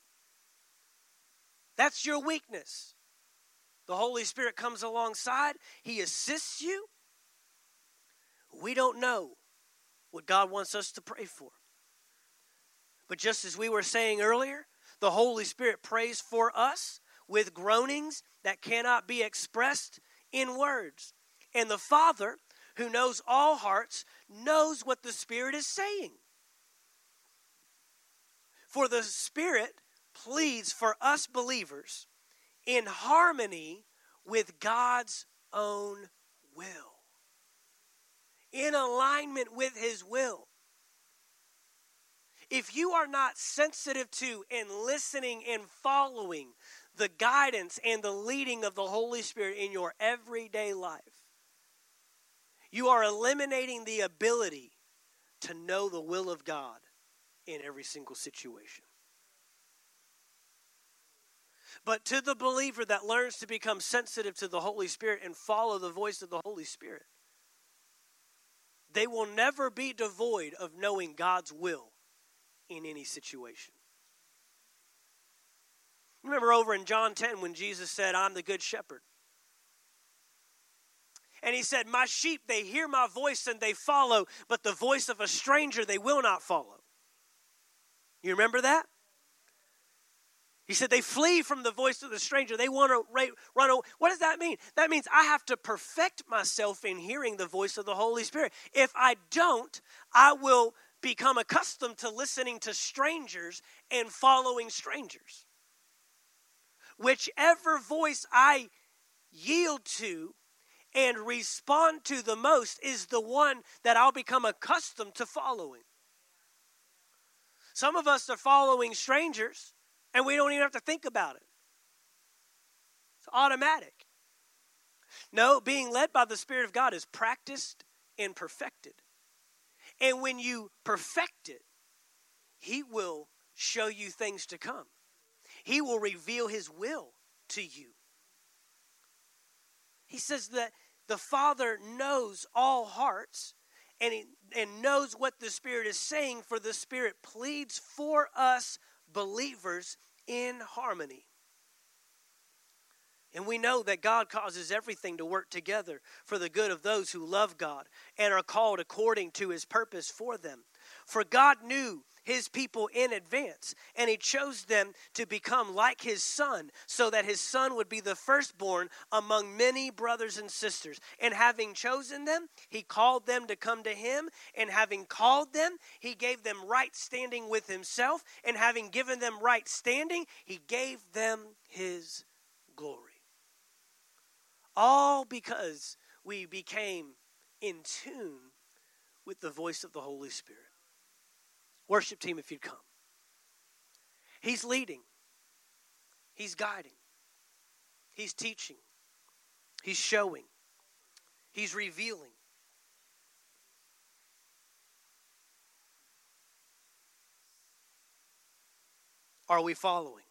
That's your weakness. The Holy Spirit comes alongside, He assists you. We don't know what God wants us to pray for. But just as we were saying earlier, the Holy Spirit prays for us with groanings that cannot be expressed in words. And the Father, who knows all hearts, knows what the Spirit is saying. For the Spirit pleads for us believers in harmony with God's own will, in alignment with His will. If you are not sensitive to and listening and following the guidance and the leading of the Holy Spirit in your everyday life, you are eliminating the ability to know the will of God in every single situation. But to the believer that learns to become sensitive to the Holy Spirit and follow the voice of the Holy Spirit, they will never be devoid of knowing God's will in any situation. Remember over in John 10 when Jesus said, I'm the good shepherd. And he said, My sheep, they hear my voice and they follow, but the voice of a stranger they will not follow. You remember that? He said they flee from the voice of the stranger. They want to run away. What does that mean? That means I have to perfect myself in hearing the voice of the Holy Spirit. If I don't, I will become accustomed to listening to strangers and following strangers. Whichever voice I yield to and respond to the most is the one that I'll become accustomed to following. Some of us are following strangers and we don't even have to think about it. It's automatic. No, being led by the Spirit of God is practiced and perfected. And when you perfect it, He will show you things to come. He will reveal His will to you. He says that the Father knows all hearts and, he, and knows what the Spirit is saying, for the Spirit pleads for us believers in harmony. And we know that God causes everything to work together for the good of those who love God and are called according to his purpose for them. For God knew his people in advance, and he chose them to become like his son, so that his son would be the firstborn among many brothers and sisters. And having chosen them, he called them to come to him, and having called them, he gave them right standing with himself, and having given them right standing, he gave them his glory. All because we became in tune with the voice of the Holy Spirit. Worship team, if you'd come. He's leading, He's guiding, He's teaching, He's showing, He's revealing. Are we following?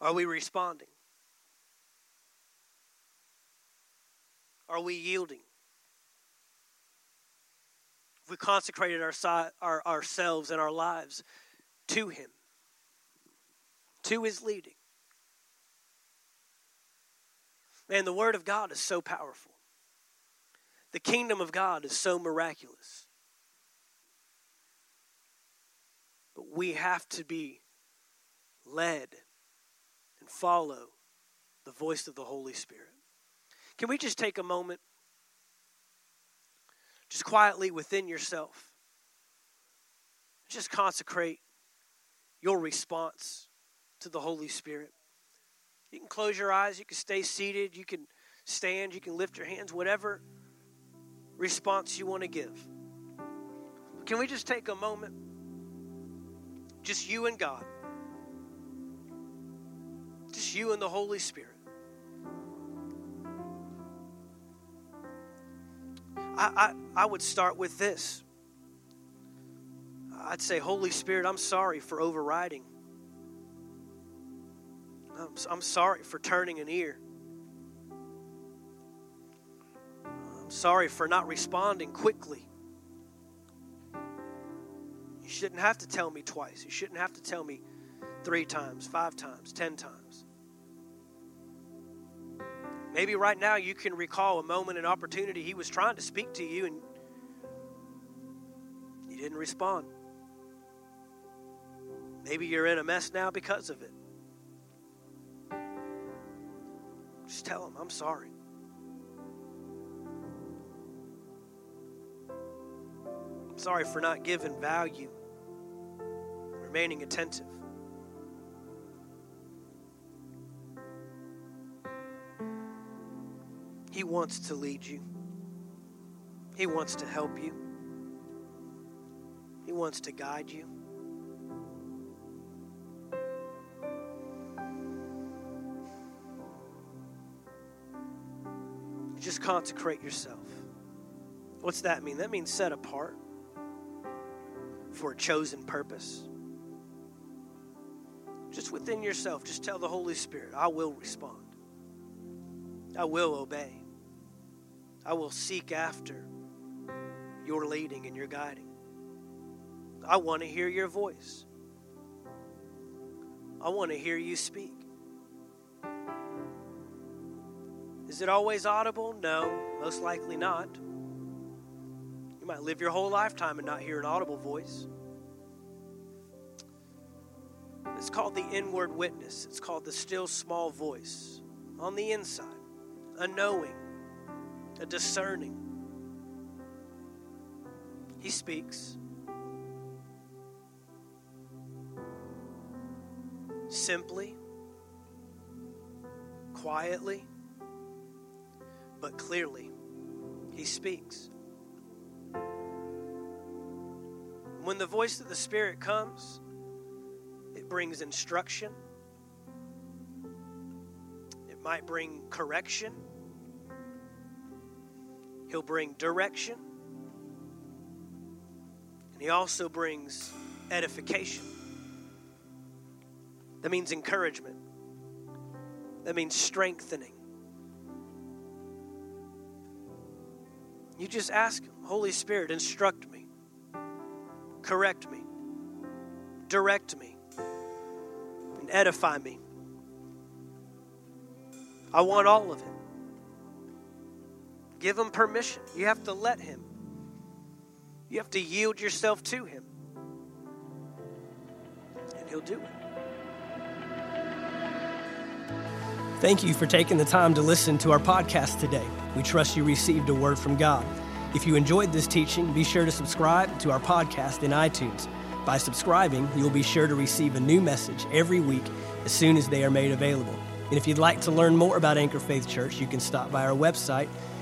Are we responding? Are we yielding? We consecrated our, our, ourselves and our lives to Him, to His leading. Man, the Word of God is so powerful. The kingdom of God is so miraculous. But we have to be led and follow the voice of the Holy Spirit. Can we just take a moment? Just quietly within yourself. Just consecrate your response to the Holy Spirit. You can close your eyes, you can stay seated, you can stand, you can lift your hands, whatever response you want to give. Can we just take a moment? Just you and God. Just you and the Holy Spirit. I, I, I would start with this. I'd say, Holy Spirit, I'm sorry for overriding. I'm, I'm sorry for turning an ear. I'm sorry for not responding quickly. You shouldn't have to tell me twice. You shouldn't have to tell me three times, five times, ten times. Maybe right now you can recall a moment, an opportunity He was trying to speak to you and you didn't respond. Maybe you're in a mess now because of it. Just tell Him, I'm sorry. I'm sorry for not giving value, remaining attentive. He wants to lead you. He wants to help you. He wants to guide you. Just consecrate yourself. What's that mean? That means set apart for a chosen purpose. Just within yourself, just tell the Holy Spirit, I will respond. I will obey. I will seek after your leading and your guiding. I want to hear your voice. I want to hear you speak. Is it always audible? No, most likely not. You might live your whole lifetime and not hear an audible voice. It's called the inward witness, it's called the still small voice on the inside, a a discerning. He speaks. Simply, quietly, but clearly, he speaks. When the voice of the Spirit comes, it brings instruction. It might bring correction. He'll bring direction. And he also brings edification. That means encouragement. That means strengthening. You just ask Him, Holy Spirit, instruct me, correct me, direct me, and edify me. I want all of it. Give him permission. You have to let him. You have to yield yourself to him. And he'll do it. Thank you for taking the time to listen to our podcast today. We trust you received a word from God. If you enjoyed this teaching, be sure to subscribe to our podcast in iTunes. By subscribing, you'll be sure to receive a new message every week as soon as they are made available. And if you'd like to learn more about Anchor Faith Church, you can stop by our website